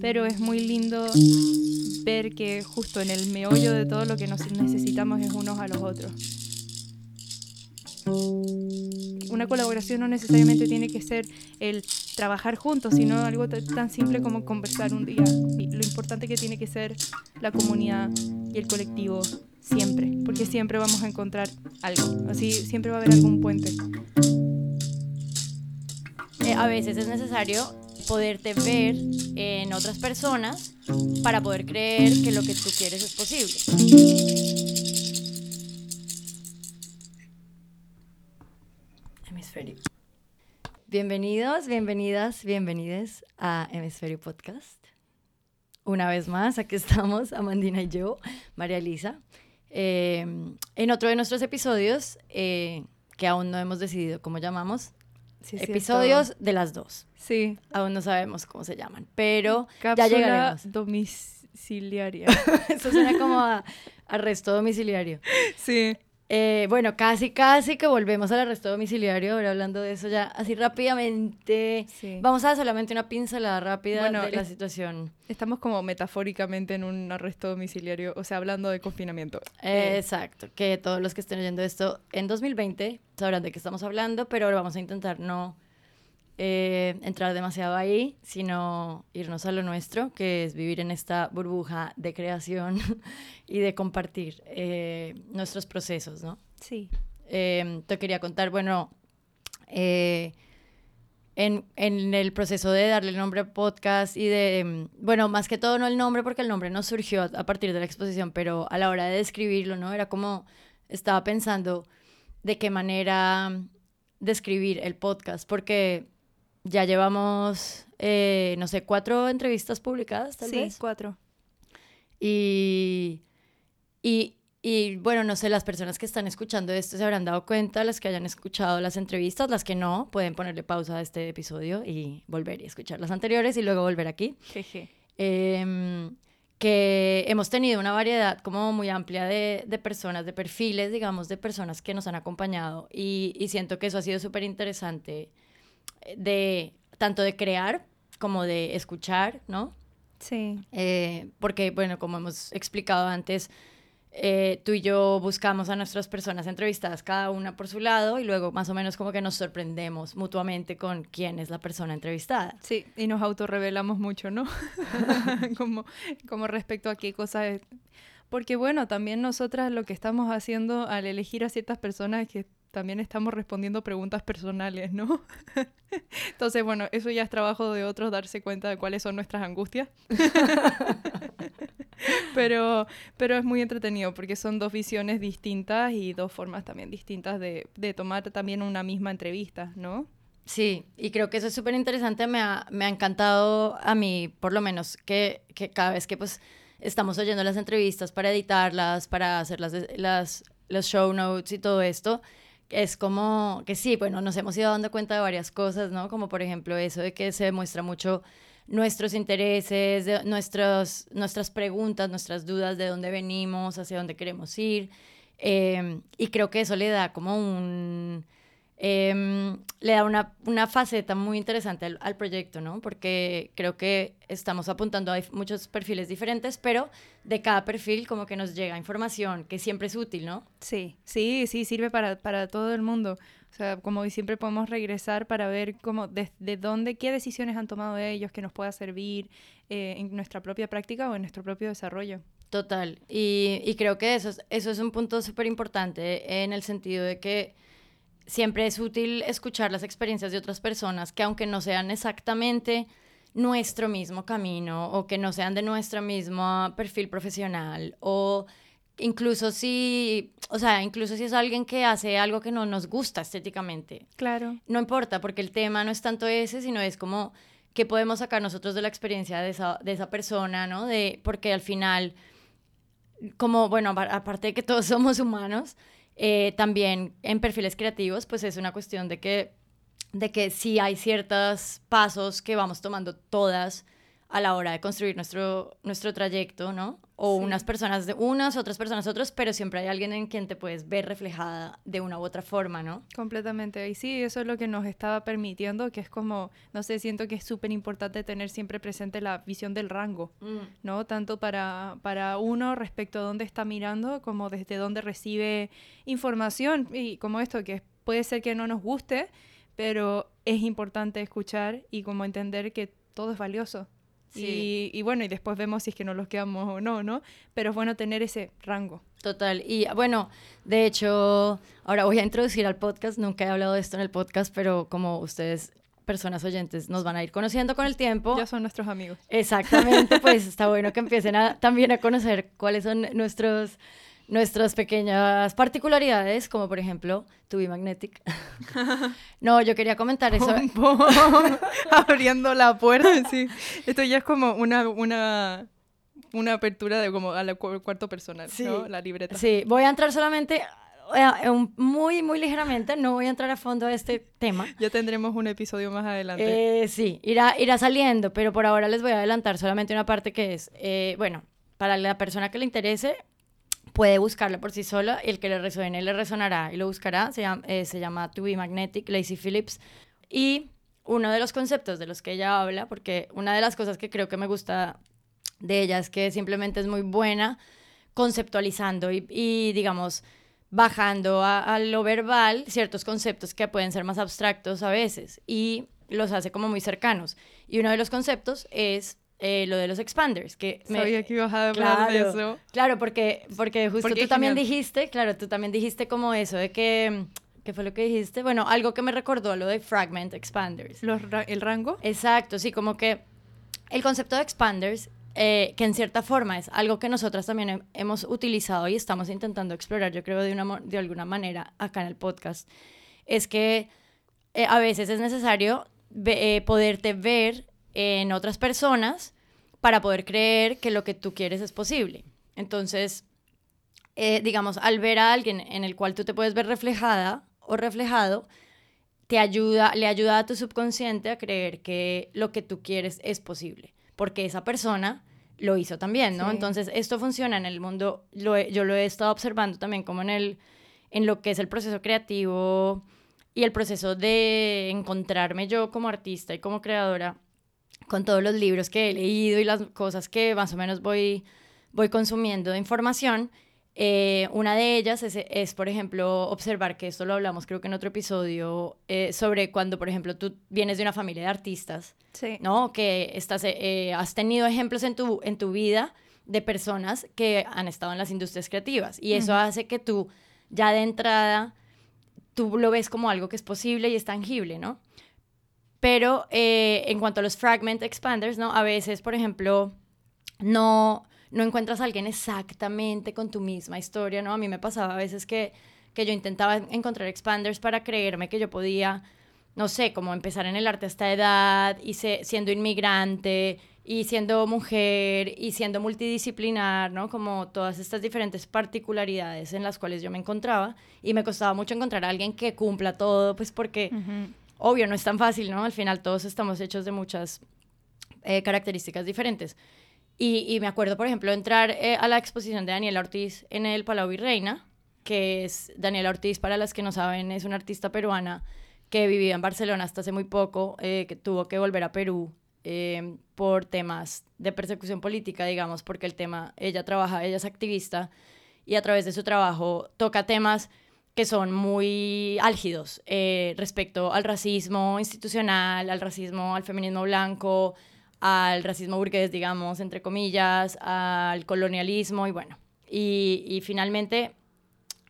pero es muy lindo ver que justo en el meollo de todo lo que nos necesitamos es unos a los otros. Una colaboración no necesariamente tiene que ser el trabajar juntos, sino algo tan simple como conversar un día. lo importante que tiene que ser la comunidad y el colectivo siempre, porque siempre vamos a encontrar algo, así siempre va a haber algún puente. Eh, a veces es necesario poderte ver en otras personas para poder creer que lo que tú quieres es posible. Hemisferio. Bienvenidos, bienvenidas, bienvenides a Hemisferio Podcast. Una vez más, aquí estamos, Amandina y yo, María Elisa. Eh, en otro de nuestros episodios, eh, que aún no hemos decidido cómo llamamos, episodios de las dos. Sí. Aún no sabemos cómo se llaman, pero ya llegaremos. domiciliaria. Eso suena como a arresto domiciliario. Sí. Eh, bueno, casi, casi que volvemos al arresto domiciliario, ahora hablando de eso ya así rápidamente. Vamos a dar solamente una pincelada rápida de la situación. Estamos como metafóricamente en un arresto domiciliario, o sea, hablando de confinamiento. Eh, exacto, que todos los que estén oyendo esto en 2020 sabrán de qué estamos hablando, pero ahora vamos a intentar no eh, entrar demasiado ahí, sino irnos a lo nuestro, que es vivir en esta burbuja de creación y de compartir eh, nuestros procesos, ¿no? Sí. Eh, te quería contar, bueno, en, en, el proceso de darle el nombre a podcast y de, bueno, más que todo no el nombre, porque el nombre no surgió a, partir de la exposición, pero a la hora de describirlo, ¿no? Era como, estaba pensando de qué manera describir el podcast, porque ya llevamos, eh, no sé, cuatro entrevistas publicadas, tal vez. Sí, cuatro. Y, y, y, bueno, no sé, las personas que están escuchando esto se habrán dado cuenta, las que hayan escuchado las entrevistas, las que no, pueden ponerle pausa a este episodio y volver y escuchar las anteriores y luego volver aquí. Jeje. Em, que hemos tenido una variedad como muy amplia de, de, personas, de perfiles, digamos, de personas que nos han acompañado y, y siento que eso ha sido súper interesante de tanto de crear como de escuchar, ¿no? Sí. Eh, porque, bueno, como hemos explicado antes, eh, tú y yo buscamos a nuestras personas entrevistadas cada una por su lado y luego más o menos como que nos sorprendemos mutuamente con quién es la persona entrevistada. Sí, y nos autorrevelamos mucho, ¿no? como, como respecto a qué cosas... Porque bueno, también nosotras lo que estamos haciendo al elegir a ciertas personas es que también estamos respondiendo preguntas personales, ¿no? Entonces, bueno, eso ya es trabajo de otros darse cuenta de cuáles son nuestras angustias. pero, pero es muy entretenido porque son dos visiones distintas y dos formas también distintas de, de tomar también una misma entrevista, ¿no? Sí, y creo que eso es súper interesante. Me ha, me ha encantado a mí, por lo menos, que, que cada vez que pues estamos oyendo las entrevistas para editarlas, para hacer las, las, los show notes y todo esto, es como que sí, bueno, nos hemos ido dando cuenta de varias cosas, ¿no? Como por ejemplo eso de que se demuestra mucho nuestros intereses, nuestros, nuestras preguntas, nuestras dudas de dónde venimos, hacia dónde queremos ir. Em, y creo que eso le da como un Em, le da una, una, faceta muy interesante al, proyecto, ¿no? Porque creo que estamos apuntando a muchos perfiles diferentes, pero de cada perfil como que nos llega información que siempre es útil, ¿no? Sí, sí, sí, sirve para, para todo el mundo. O sea, como siempre podemos regresar para ver cómo, de, dónde, qué decisiones han tomado ellos que nos pueda servir eh, en nuestra propia práctica o en nuestro propio desarrollo. Total. Y, y creo que eso eso es un punto súper importante en el sentido de que siempre es útil escuchar las experiencias de otras personas que aunque no sean exactamente nuestro mismo camino o que no sean de nuestro mismo perfil profesional o incluso si, o sea, incluso si es alguien que hace algo que no nos gusta estéticamente. Claro. No importa, porque el tema no es tanto ese, sino es como qué podemos sacar nosotros de la experiencia de esa, de esa persona, ¿no? De, porque al final, como, bueno, aparte de que todos somos humanos, eh, también en perfiles creativos, pues es una cuestión de que, de que sí hay ciertos pasos que vamos tomando todas a la hora de construir nuestro, nuestro trayecto, ¿no? O unas personas de unas, otras personas otros, pero siempre hay alguien en quien te puedes ver reflejada de una u otra forma, ¿no? Completamente. Y sí, eso es lo que nos estaba permitiendo, que es como, no sé, siento que es súper importante tener siempre presente la visión del rango, Mm. ¿no? Tanto para, para uno respecto a dónde está mirando, como desde dónde recibe información. Y como esto, que puede ser que no nos guste, pero es importante escuchar y como entender que todo es valioso. Sí. Y, y bueno, y después vemos si es que nos los quedamos o no, ¿no? Pero es bueno tener ese rango. Total. Y bueno, de hecho, ahora voy a introducir al podcast. Nunca he hablado de esto en el podcast, pero como ustedes, personas oyentes, nos van a ir conociendo con el tiempo. Ya son nuestros amigos. Exactamente, pues está bueno que empiecen a, también a conocer cuáles son nuestros, nuestras pequeñas particularidades, como por ejemplo, To Be Magnetic. no, yo quería comentar eso. Pom, pom, abriendo la puerta, sí. Esto ya es como una, una, una apertura de como a la cu- cuarto personal, Sí. ¿no? La libreta. Sí, voy a entrar solamente eh, un- muy, muy ligeramente, no voy a entrar a fondo a este tema. Ya tendremos un episodio más adelante. Eh, sí, irá, irá saliendo, pero por ahora les voy a adelantar solamente una parte que es, eh, bueno, para la persona que le interese, puede buscarla por sí sola, el que le resuene le resonará y lo buscará, se llama, eh, se llama To Be Magnetic, Lacey Phillips, y uno de los conceptos de los que ella habla, porque una de las cosas que creo que me gusta de ella es que simplemente es muy buena conceptualizando y, digamos, bajando a lo verbal ciertos conceptos que pueden ser más abstractos a veces y los hace como muy cercanos. Y uno de los conceptos es eh, lo de los expanders, que me- Sabía que ibas a hablar de Claro, eso. Claro, porque, porque justo Porque tú también genial. dijiste, claro, tú también dijiste como eso de que, ¿qué fue lo que dijiste? Bueno, algo que me recordó lo de fragment expanders. Los ra- el rango. Exacto, sí, como que el concepto de expanders, eh, que en cierta forma es algo que nosotras también he- hemos utilizado y estamos intentando explorar, yo creo, de, una, de alguna manera acá en el podcast, es que eh, a veces es necesario ve- eh, poderte ver en otras personas para poder creer que lo que tú quieres es posible. Entonces, eh, digamos, al ver a alguien en el cual tú te puedes ver reflejada o reflejado, te ayuda, le ayuda a tu subconsciente a creer que lo que tú quieres es posible, porque esa persona lo hizo también, ¿no? Sí. Entonces, esto funciona en el mundo, lo he- yo lo he estado observando también como en, el, en lo que es el proceso creativo y el proceso de encontrarme yo como artista y como creadora con todos los libros que he leído y las cosas que más o menos voy, voy consumiendo de información. Eh, una de ellas es, es, por ejemplo, observar, que esto lo hablamos creo que en otro episodio, eh, sobre cuando, por ejemplo, tú vienes de una familia de artistas, Sí. ¿no? Que estás, eh, has tenido ejemplos en tu, en tu vida de personas que han estado en las industrias creativas y eso hace que tú ya de entrada tú lo ves como algo que es posible y es tangible, ¿no? Pero eh, en cuanto a los fragment expanders, ¿no? A veces, por ejemplo, no, no encuentras a alguien exactamente con tu misma historia, ¿no? A mí me pasaba a veces que, que yo intentaba encontrar expanders para creerme que yo podía, no sé, como empezar en el arte a esta edad y se- siendo inmigrante y siendo mujer y siendo multidisciplinar, ¿no? Como todas estas diferentes particularidades en las cuales yo me encontraba y me costaba mucho encontrar a alguien que cumpla todo, pues porque. Obvio, no es tan fácil, ¿no? Al final todos estamos hechos de muchas eh, características diferentes. Y, me acuerdo, por ejemplo, entrar eh, a la exposición de Daniela Ortiz en el Palau Virreina, que es Daniela Ortiz, para las que no saben, es una artista peruana que vivía en Barcelona hasta hace muy poco, eh, que tuvo que volver a Perú eh, por temas de persecución política, digamos, porque el tema, ella trabaja, ella es activista y a través de su trabajo toca temas que son muy álgidos eh, respecto al racismo institucional, al racismo, al feminismo blanco, al racismo burgués, digamos, entre comillas, al colonialismo y bueno. Y, y finalmente,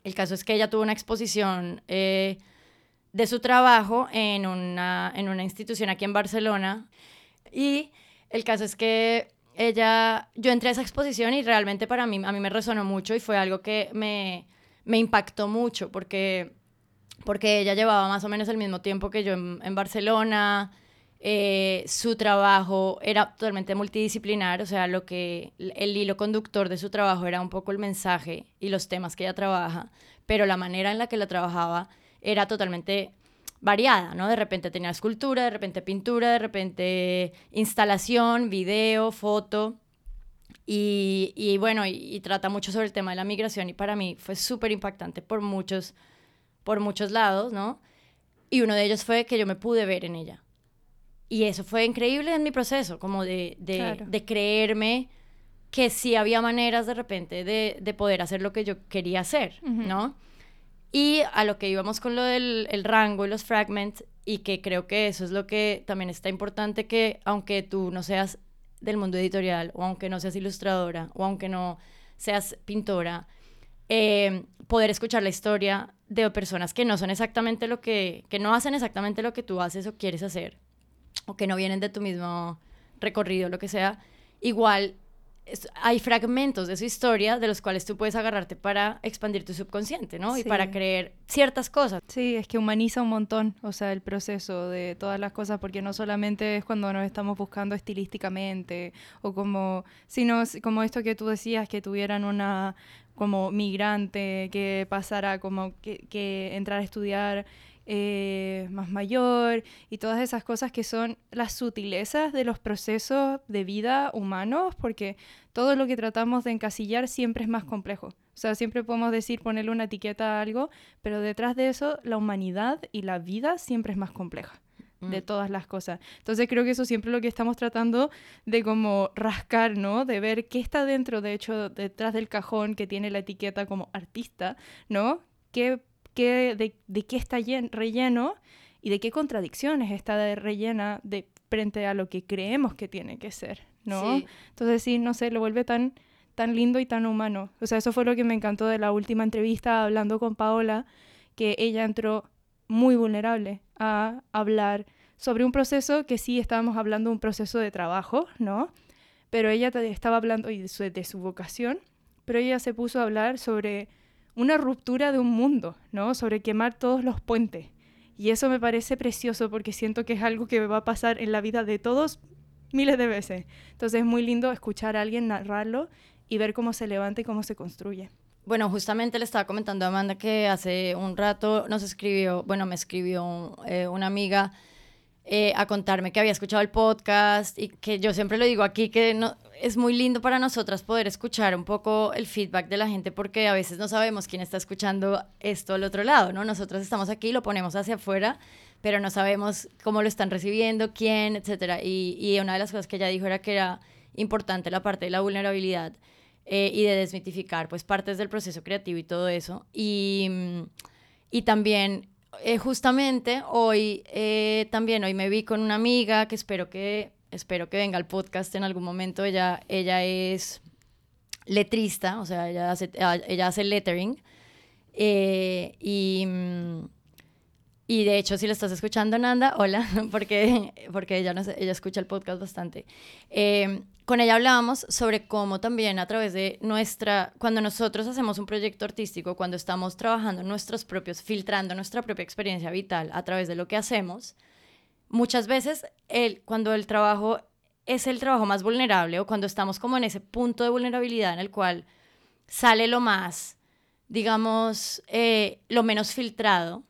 el caso es que ella tuvo una exposición eh, de su trabajo en una, en una institución aquí en Barcelona y el caso es que ella, yo entré a esa exposición y realmente para mí, a mí me resonó mucho y fue algo que me, me impactó mucho porque, porque ella llevaba más o menos el mismo tiempo que yo en, Barcelona, eh, su trabajo era totalmente multidisciplinar, o sea, lo que el hilo conductor de su trabajo era un poco el mensaje y los temas que ella trabaja, pero la manera en la que la trabajaba era totalmente variada, ¿no? De repente tenía escultura, de repente pintura, de repente instalación, video, foto. Y, y bueno, y, y, trata mucho sobre el tema de la migración y para mí fue súper impactante por muchos, por muchos lados, ¿no? Y uno de ellos fue que yo me pude ver en ella. Y eso fue increíble en mi proceso, como de, de, Claro. de creerme que sí había maneras de repente de, de poder hacer lo que yo quería hacer, Ujú. ¿no? Y a lo que íbamos con lo del el rango y los fragments, y que creo que eso es lo que también está importante, que aunque tú no seas del mundo editorial, o aunque no seas ilustradora, o aunque no seas pintora, eh, poder escuchar la historia de personas que no son exactamente lo que, que no hacen exactamente lo que tú haces o quieres hacer, o que no vienen de tu mismo recorrido, lo que sea, igual es- hay fragmentos de su historia de los cuales tú puedes agarrarte para expandir tu subconsciente, ¿no? Y para creer ciertas cosas. Sí, es que humaniza un montón, o sea, el proceso de todas las cosas, porque no solamente es cuando nos estamos buscando estilísticamente, o como, sino como esto que tú decías, que tuvieran una como migrante, que pasara como que, que entrar a estudiar eh, más mayor, y todas esas cosas que son las sutilezas de los procesos de vida humanos, porque todo lo que tratamos de encasillar siempre es más complejo. O sea, siempre podemos decir, ponerle una etiqueta a algo, pero detrás de eso, la humanidad y la vida siempre es más compleja de Mm. todas las cosas. Entonces creo que eso siempre es lo que estamos tratando de como rascar, ¿no? De ver qué está dentro, de hecho, detrás del cajón que tiene la etiqueta como artista, ¿no? ¿Qué, qué, de, de qué está llen- relleno y de qué contradicciones está de- rellena de frente a lo que creemos que tiene que ser, ¿no? Sí. Entonces sí, no sé, lo vuelve tan, tan lindo y tan humano. O sea, eso fue lo que me encantó de la última entrevista hablando con Paola, que ella entró muy vulnerable a hablar sobre un proceso que sí estábamos hablando de un proceso de trabajo, ¿no? Pero ella estaba hablando de su, de su vocación, pero ella se puso a hablar sobre una ruptura de un mundo, ¿no? Sobre quemar todos los puentes. Y eso me parece precioso porque siento que es algo que va a pasar en la vida de todos miles de veces. Entonces es muy lindo escuchar a alguien narrarlo y ver cómo se levanta y cómo se construye. Bueno, justamente le estaba comentando a Amanda que hace un rato nos escribió, bueno, me escribió eh, una amiga eh, a contarme que había escuchado el podcast y que yo siempre lo digo aquí, que no, es muy lindo para nosotras poder escuchar un poco el feedback de la gente porque a veces no sabemos quién está escuchando esto al otro lado, ¿no? Nosotros estamos aquí, lo ponemos hacia afuera, pero no sabemos cómo lo están recibiendo, quién, etcétera. Y, y una de las cosas que ella dijo era que era importante la parte de la vulnerabilidad eh, y de desmitificar pues partes del proceso creativo y todo eso. Y, y también, eh, justamente hoy, eh, también hoy me vi con una amiga que espero que, espero que venga al podcast en algún momento. Ella, ella es letrista, o sea, ella hace, ella hace lettering. eh, y, y de hecho, si lo estás escuchando, Nanda, hola, porque, porque ella, no ella escucha el podcast bastante. Con ella hablábamos sobre cómo también a través de nuestra, cuando nosotros hacemos un proyecto artístico, cuando estamos trabajando nuestros propios, filtrando nuestra propia experiencia vital a través de lo que hacemos, muchas veces el, cuando el trabajo es el trabajo más vulnerable o cuando estamos como en ese punto de vulnerabilidad en el cual sale lo más, digamos, eh, lo menos filtrado,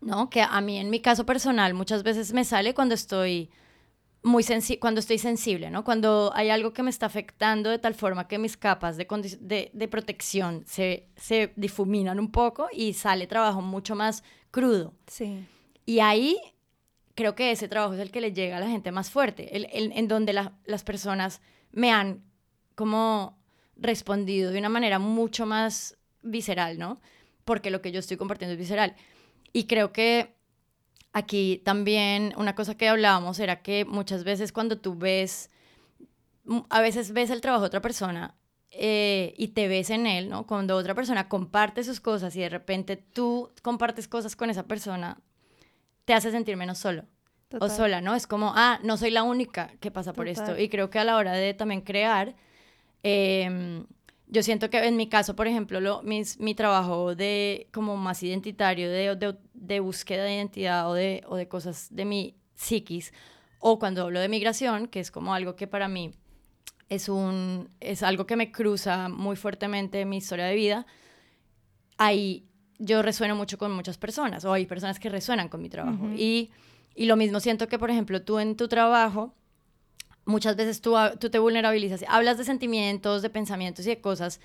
¿no? Que a mí en mi caso personal muchas veces me sale cuando estoy muy sensi cuando estoy sensible, ¿no? Cuando hay algo que me está afectando de tal forma que mis capas de, de, de protección se, se difuminan un poco y sale trabajo mucho más crudo. Sí. Y ahí creo que ese trabajo es el que le llega a la gente más fuerte, el, el, en donde la, las personas me han como respondido de una manera mucho más visceral, ¿no? Porque lo que yo estoy compartiendo es visceral. Y creo que aquí también una cosa que hablábamos era que muchas veces cuando tú ves, a veces ves el trabajo de otra persona eh, y te ves en él, ¿no? Cuando otra persona comparte sus cosas y de repente tú compartes cosas con esa persona, te hace sentir menos solo Total. o sola, ¿no? Es como, ah, no soy la única que pasa por Total. esto. Y creo que a la hora de también crear, eh, yo siento que en mi caso, por ejemplo, lo, mis, mi trabajo de como más identitario, de, de, de búsqueda de identidad o de, o de cosas de mi psiquis, o cuando hablo de migración, que es como algo que para mí es, un, es algo que me cruza muy fuertemente en mi historia de vida, ahí yo resueno mucho con muchas personas, o hay personas que resuenan con mi trabajo. y, y lo mismo siento que, por ejemplo, tú en tu trabajo, muchas veces tú, tú te vulnerabilizas, hablas de sentimientos, de pensamientos y de cosas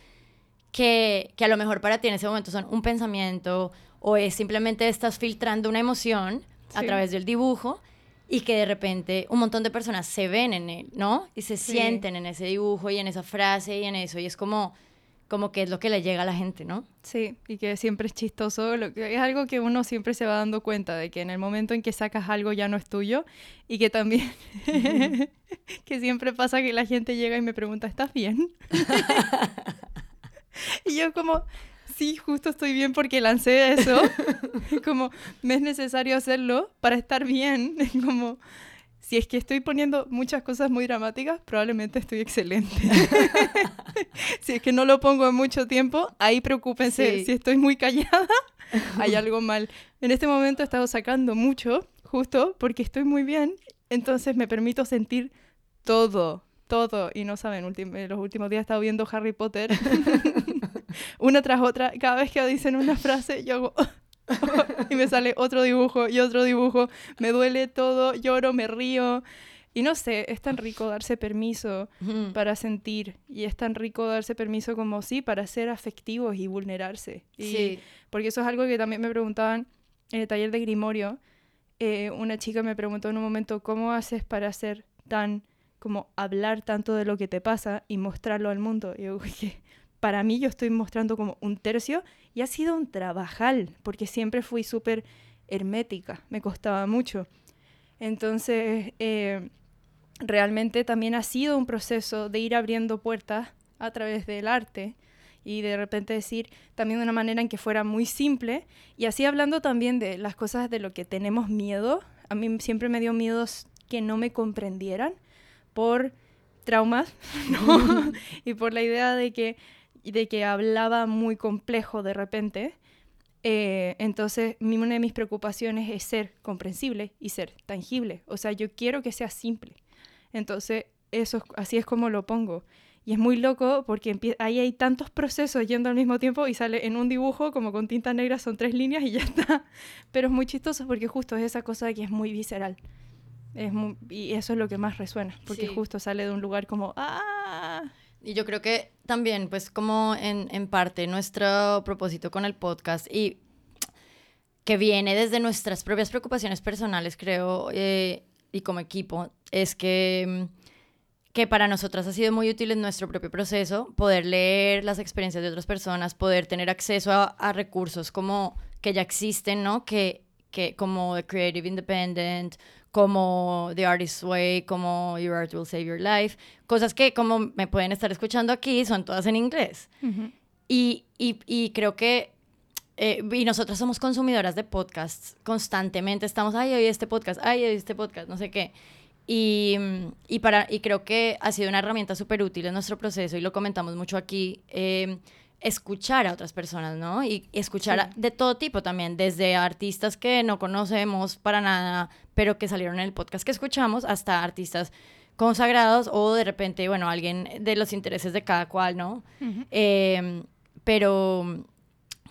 que, que a lo mejor para ti en ese momento son un pensamiento o es simplemente estás filtrando una emoción a través del dibujo y que de repente un montón de personas se ven en él, ¿no? Y se sienten en ese dibujo y en esa frase y en eso. Y es como, como que es lo que le llega a la gente, ¿no? Sí, y que siempre es chistoso. Lo que, es algo que uno siempre se va dando cuenta de que en el momento en que sacas algo ya no es tuyo y que también, que siempre pasa que la gente llega y me pregunta, ¿estás bien? y yo como, sí, justo estoy bien porque lancé eso. como me es necesario hacerlo para estar bien. como si es que estoy poniendo muchas cosas muy dramáticas, probablemente estoy excelente. si es que no lo pongo en mucho tiempo, ahí preocúpense. Si estoy muy callada, hay algo mal. En este momento he estado sacando mucho, justo porque estoy muy bien. Entonces me permito sentir todo, todo. Y no saben, los últimos días he estado viendo Harry Potter una tras otra. Cada vez que dicen una frase, yo hago... y me sale otro dibujo y otro dibujo. Me duele todo, lloro, me río. Y no sé, es tan rico darse permiso para sentir y es tan rico darse permiso como sí, para ser afectivos y vulnerarse. sí. Porque eso es algo que también me preguntaban en el taller de Grimorio. Eh, una chica me preguntó en un momento, ¿cómo haces para ser tan, como hablar tanto de lo que te pasa y mostrarlo al mundo? Y yo, para mí yo estoy mostrando como un tercio y ha sido un trabajal, porque siempre fui súper hermética, me costaba mucho. Entonces, eh, realmente también ha sido un proceso de ir abriendo puertas a través del arte y de repente decir también de una manera en que fuera muy simple y así hablando también de las cosas de lo que tenemos miedo. A mí siempre me dio miedo que no me comprendieran por traumas y por la idea de que de que hablaba muy complejo de repente. Eh, entonces, una de mis preocupaciones es ser comprensible y ser tangible. O sea, yo quiero que sea simple. Entonces, eso así es como lo pongo. Y es muy loco porque ahí hay tantos procesos yendo al mismo tiempo y sale en un dibujo como con tinta negra, son tres líneas y ya está. Pero es muy chistoso porque justo es esa cosa de que es muy visceral. Es y eso es lo que más resuena, porque justo sale de un lugar como, ¡ah! Y yo creo que también, pues como en, en parte nuestro propósito con el podcast y que viene desde nuestras propias preocupaciones personales, creo, eh, y como equipo, es que, que para nosotras ha sido muy útil en nuestro propio proceso poder leer las experiencias de otras personas, poder tener acceso a, a recursos como que ya existen, ¿no? Que, que como Creative Independent como The Artist's Way, como Your Art Will Save Your Life, cosas que como me pueden estar escuchando aquí son todas en inglés. y, y, y, creo que, eh, y nosotras somos consumidoras de podcasts constantemente, estamos, ay, oí este podcast, ay, oí este podcast, no sé qué. Y, y, para, y creo que ha sido una herramienta súper útil en nuestro proceso y lo comentamos mucho aquí. Eh, escuchar a otras personas, ¿no? Y escuchar de todo tipo también, desde artistas que no conocemos para nada, pero que salieron en el podcast que escuchamos, hasta artistas consagrados o de repente, bueno, alguien de los intereses de cada cual, ¿no? Em, pero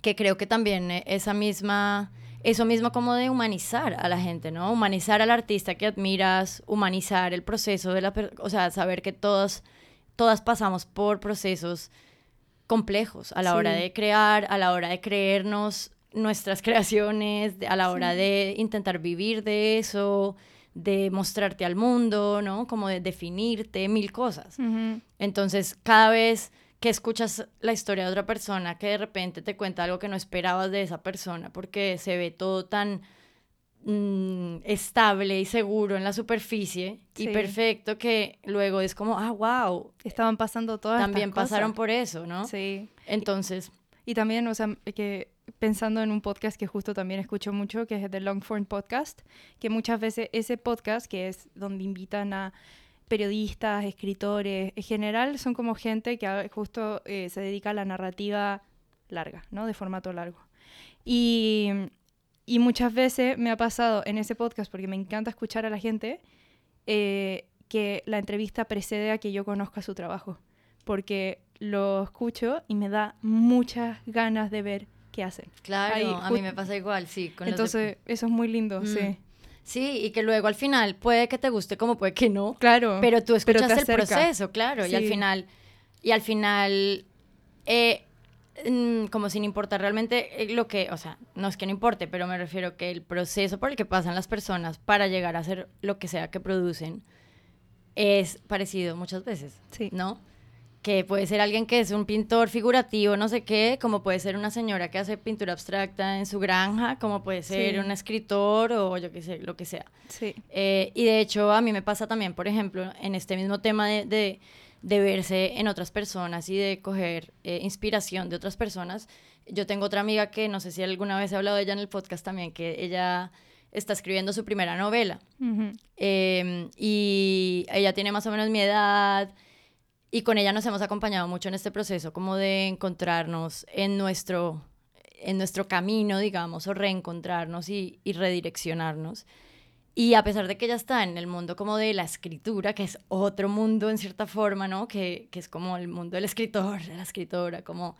que creo que también esa misma, eso mismo como de humanizar a la gente, ¿no? Humanizar al artista que admiras, humanizar el proceso de la, o sea, saber que todos, todas pasamos por procesos complejos a la hora de crear, a la hora de creernos nuestras creaciones, a la hora de intentar vivir de eso, de mostrarte al mundo, ¿no? Como de definirte, mil cosas. Entonces, cada vez que escuchas la historia de otra persona que de repente te cuenta algo que no esperabas de esa persona porque se ve todo tan Mm, estable y seguro en la superficie y perfecto que luego es como, ah, wow. Estaban pasando todas También pasaron por eso, ¿no? Sí. Entonces. Y también, o sea, que pensando en un podcast que justo también escucho mucho, que es The Longform Podcast, que muchas veces ese podcast, que es donde invitan a periodistas, escritores, en general son como gente que justo eh, se dedica a la narrativa larga, ¿no? De formato largo. Y y muchas veces me ha pasado en ese podcast, porque me encanta escuchar a la gente, eh, que la entrevista precede a que yo conozca su trabajo. Porque lo escucho y me da muchas ganas de ver ¿qué hacen? Claro, Ahí, a mí me pasa igual, sí. con de- Entonces, eso es muy lindo, Mm. sí. Sí, y que luego al final puede que te guste como puede que no, Claro. pero tú pero escuchaste el proceso, claro, y al final, y al final, eh, como sin importar realmente eh, lo que, o sea, no es que no importe, pero me refiero que el proceso por el que pasan las personas para llegar a hacer lo que sea que producen es parecido muchas veces, Sí. ¿no? Que puede ser alguien que es un pintor figurativo, no sé qué, como puede ser una señora que hace pintura abstracta en su granja, como puede ser Sí. un escritor o yo qué sé, lo que sea. Sí. Eh, y de hecho a mí me pasa también, por ejemplo, en este mismo tema de, de, de verse en otras personas y de coger eh, inspiración de otras personas. Yo tengo otra amiga que no sé si alguna vez he hablado de ella en el podcast también, que ella está escribiendo su primera novela. Eh, y ella tiene más o menos mi edad y con ella nos hemos acompañado mucho en este proceso como de encontrarnos en nuestro, en nuestro camino, digamos, o reencontrarnos y, y redireccionarnos. Y a pesar de que ella está en el mundo como de la escritura, que es otro mundo en cierta forma, ¿no? Que, que es como el mundo del escritor, de la escritora, como...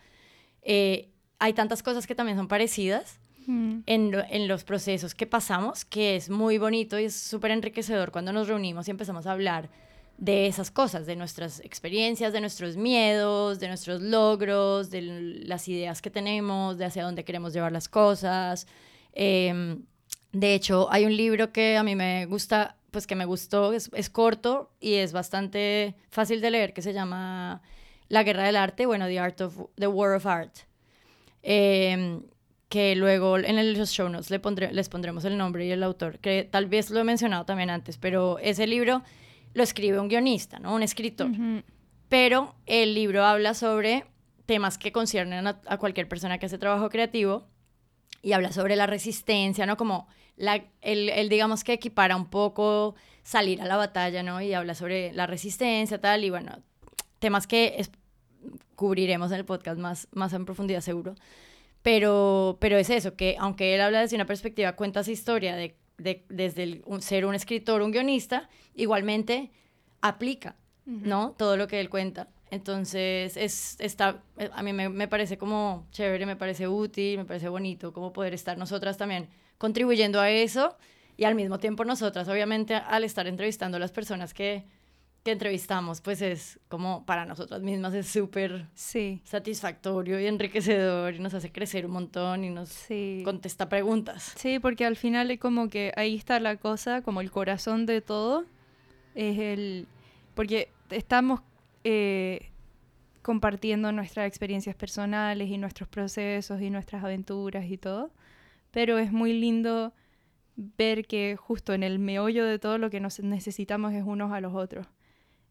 eh, hay tantas cosas que también son parecidas Mm. en, lo- en los procesos que pasamos, que es muy bonito y es súper enriquecedor cuando nos reunimos y empezamos a hablar de esas cosas, de nuestras experiencias, de nuestros miedos, de nuestros logros, de las ideas que tenemos, de hacia dónde queremos llevar las cosas. Em, de hecho, hay un libro que a mí me gusta, pues que me gustó, es, es corto y es bastante fácil de leer, que se llama La Guerra del Arte, bueno, The, Art of, The War of Art. Em, que luego en los show notes le pondré- les pondremos el nombre y el autor, que tal vez lo he mencionado también antes, pero ese libro lo escribe un guionista, ¿no? Un escritor. Pero el libro habla sobre temas que conciernen a, a cualquier persona que hace trabajo creativo y habla sobre la resistencia, ¿no? Como la, el, el, digamos que equipara un poco salir a la batalla, ¿no? Y habla sobre la resistencia, tal, y bueno, temas que es- cubriremos en el podcast más, más en profundidad seguro. Pero, pero es eso, que aunque él habla desde una perspectiva, cuenta esa historia de, de- desde el- un- ser un escritor, un guionista, igualmente aplica, ¿no? Todo lo que él cuenta. Entonces, es, está, eh, a mí me, me parece como chévere, me parece útil, me parece bonito como poder estar nosotras también contribuyendo a eso y al mismo tiempo nosotras, obviamente, al estar entrevistando a las personas que, que entrevistamos, pues es como para nosotras mismas es súper Sí. satisfactorio y enriquecedor y nos hace crecer un montón y nos Sí. contesta preguntas. Sí, porque al final es como que ahí está la cosa, como el corazón de todo. Es el. Porque estamos eh, compartiendo nuestras experiencias personales y nuestros procesos y nuestras aventuras y todo. Pero es muy lindo ver que justo en el meollo de todo lo que nos necesitamos es unos a los otros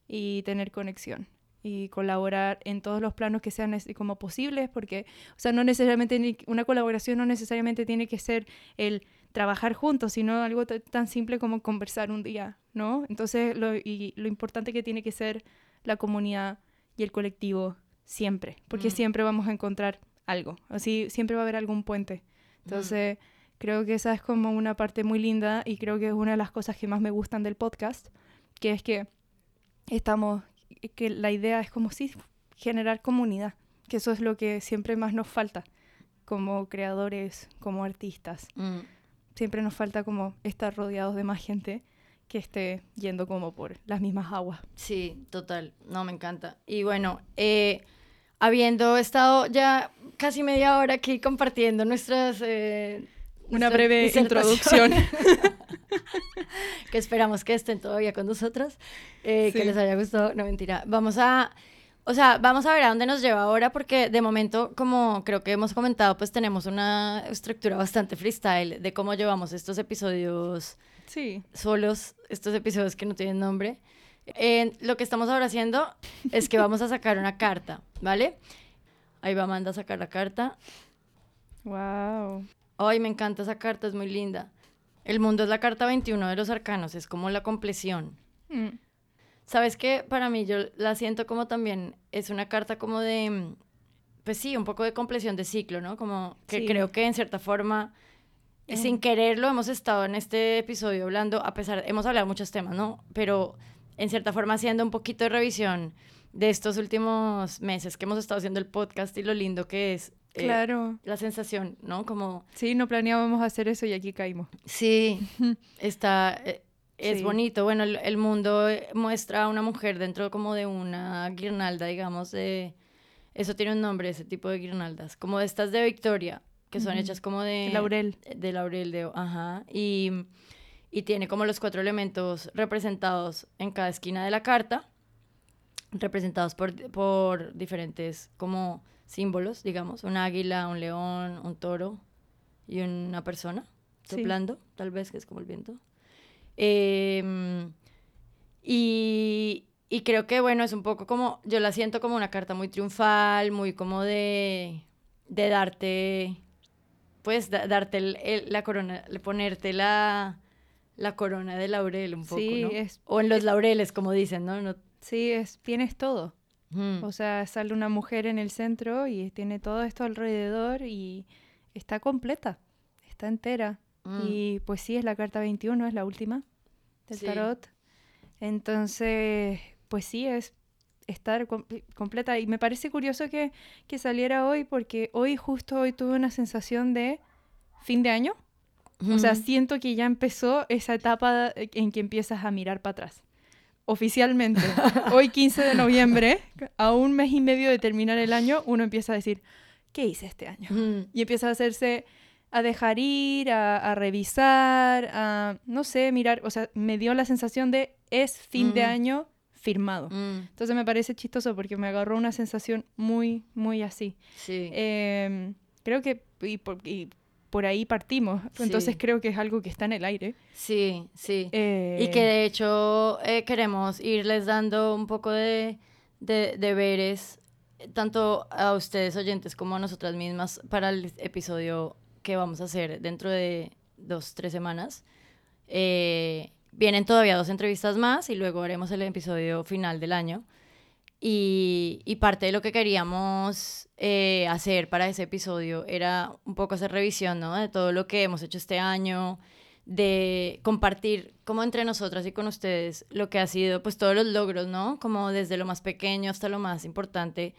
y tener conexión y colaborar en todos los planos que sean como posibles porque o sea no necesariamente una colaboración no necesariamente tiene que ser el trabajar juntos sino algo tan simple como conversar un día no entonces lo, y lo importante que tiene que ser la comunidad y el colectivo siempre porque Mm. siempre vamos a encontrar algo así siempre va a haber algún puente entonces creo que esa es como una parte muy linda y creo que es una de las cosas que más me gustan del podcast que es que estamos que la idea es como si generar comunidad que eso es lo que siempre más nos falta como creadores como artistas Mm. siempre nos falta como estar rodeados de más gente que esté yendo como por las mismas aguas Sí, total. No, me encanta. Y bueno, eh, habiendo estado ya casi media hora aquí compartiendo nuestras... eh, una breve introducción que esperamos que estén todavía con nosotros, eh, que les haya gustado. No, mentira. Vamos a... O sea, vamos a ver a dónde nos lleva ahora, porque de momento, como creo que hemos comentado, pues tenemos una estructura bastante freestyle de cómo llevamos estos episodios sí solos estos episodios que no tienen nombre. Eh, lo que estamos ahora haciendo es que vamos a sacar una carta, ¿vale? Ahí va Amanda a sacar la carta. wow Ay, me encanta esa carta, es muy linda. El mundo es la carta 21 de los arcanos, es como la compleción. Mm, ¿Sabes qué? Para mí yo la siento como también, es una carta como de, pues sí, un poco de compleción de ciclo, ¿no? Como que Sí. creo que en cierta forma, Eh. sin quererlo, hemos estado en este episodio hablando, a pesar, hemos hablado muchos temas, ¿no? Pero en cierta forma haciendo un poquito de revisión de estos últimos meses que hemos estado haciendo el podcast y lo lindo que es eh, Claro. la sensación, ¿no? Como, Sí, no planeábamos hacer eso y aquí caímos. sí, está, eh, es Sí. bonito. Bueno, el, el mundo eh, muestra a una mujer dentro como de una guirnalda, digamos, de, eso tiene un nombre, ese tipo de guirnaldas, como estas de Victoria, que son hechas como de... Laurel. De laurel, de, ajá, y, y tiene como los cuatro elementos representados en cada esquina de la carta, representados por, por diferentes como símbolos, digamos, un águila, un león, un toro y una persona Sí. soplando, tal vez, que es como el viento. Em, y, y creo que, bueno, es un poco como, yo la siento como una carta muy triunfal, muy como de, de darte, pues, da- darte el- el- la corona, ponerte la, la corona de laurel un poco, Sí, ¿no? es- O en los laureles, como dicen, ¿no? No- Sí, es, tienes todo. Mm. O sea, sale una mujer en el centro y tiene todo esto alrededor y está completa, está entera. Mm. Y pues sí, es la carta 21, es la última del Sí. tarot. Entonces, pues sí, es estar com- completa. Y me parece curioso que, que saliera hoy porque hoy, justo hoy, tuve una sensación de fin de año. O sea, siento que ya empezó esa etapa en que empiezas a mirar para atrás. Oficialmente, hoy 15 de noviembre, a un mes y medio de terminar el año, uno empieza a decir, ¿qué hice este año? Mm. Y empieza a hacerse, a dejar ir, a, a revisar, a, no sé, mirar, o sea, me dio la sensación de, es fin de Mm. año firmado. Mm. Entonces me parece chistoso porque me agarró una sensación muy, muy así. Sí. Em, creo que, y por, y por ahí partimos, entonces Sí. creo que es algo que está en el aire. sí, sí. Eh, Y que de hecho eh, queremos irles dando un poco de, de deberes, eh, tanto a ustedes oyentes como a nosotras mismas, para el episodio que vamos a hacer dentro de dos, tres semanas. Eh, vienen todavía dos entrevistas más y luego haremos el episodio final del año. Y, parte de lo que queríamos eh, hacer para ese episodio era un poco hacer revisión, ¿no? De todo lo que hemos hecho este año, de compartir como entre nosotras y con ustedes lo que ha sido, pues todos los logros, ¿no? Como desde lo más pequeño hasta lo más importante.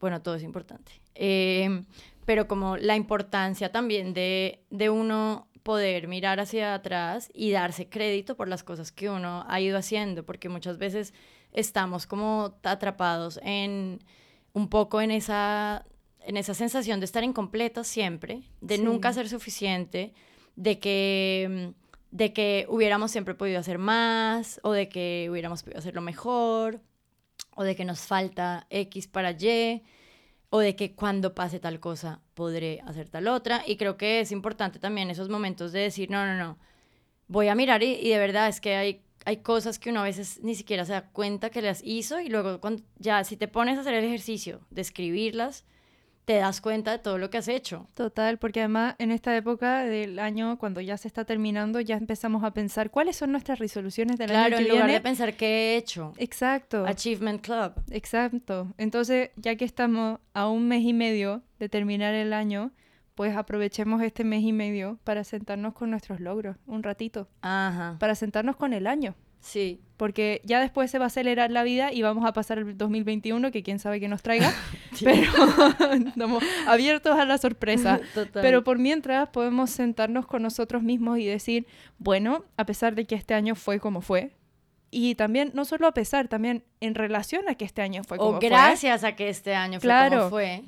Bueno, todo es importante. Eh, pero como la importancia también de, de uno poder mirar hacia atrás y darse crédito por las cosas que uno ha ido haciendo, porque muchas veces estamos como atrapados en un poco en esa, en esa sensación de estar incompletos siempre, de Sí. nunca ser suficiente, de que, de que hubiéramos siempre podido hacer más, o de que hubiéramos podido hacerlo mejor, o de que nos falta X para Y, o de que cuando pase tal cosa podré hacer tal otra. Y creo que es importante también esos momentos de decir, no, no, no, voy a mirar y, de verdad es que hay, hay cosas que uno a veces ni siquiera se da cuenta que las hizo y luego cuando, ya si te pones a hacer el ejercicio de escribirlas, te das cuenta de todo lo que has hecho. Total, porque además en esta época del año, cuando ya se está terminando, ya empezamos a pensar cuáles son nuestras resoluciones del Claro, año que en lugar de pensar qué he hecho. Exacto. Achievement Club. Exacto. Entonces, ya que estamos a un mes y medio de terminar el año, pues aprovechemos este mes y medio para sentarnos con nuestros logros un ratito, Ajá. para sentarnos con el año, Sí. porque ya después se va a acelerar la vida y vamos a pasar el 2021, que quién sabe qué nos traiga, Sí. pero estamos abiertos a la sorpresa. Total. Pero por mientras podemos sentarnos con nosotros mismos y decir, bueno, a pesar de que este año fue como fue, y también, no solo a pesar, también en relación a que este año fue como o fue, gracias a que este año fue Claro. como fue.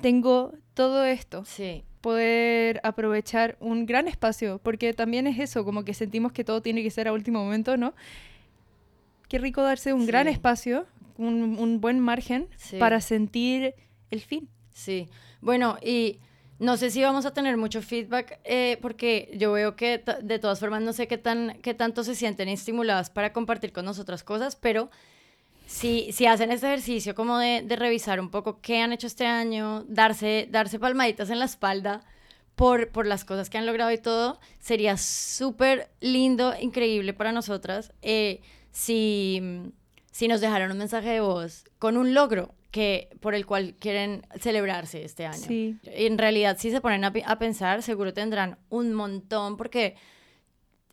tengo todo esto, Sí. Poder aprovechar un gran espacio, porque también es eso, como que sentimos que todo tiene que ser a último momento, ¿no? Qué rico darse un gran espacio, un, un buen margen Sí. para sentir el fin. Sí. Bueno, y no sé si vamos a tener mucho feedback, eh, porque yo veo que de todas formas no sé qué, tan, qué tanto se sienten estimuladas para compartir con nosotras cosas, pero si, si hacen este ejercicio como de, de revisar un poco qué han hecho este año, darse, darse palmaditas en la espalda por, por las cosas que han logrado y todo, sería súper lindo, increíble para nosotras eh, si, si nos dejaran un mensaje de voz con un logro que, por el cual quieren celebrarse este año. Sí. En realidad, si se ponen a, a pensar, seguro tendrán un montón, porque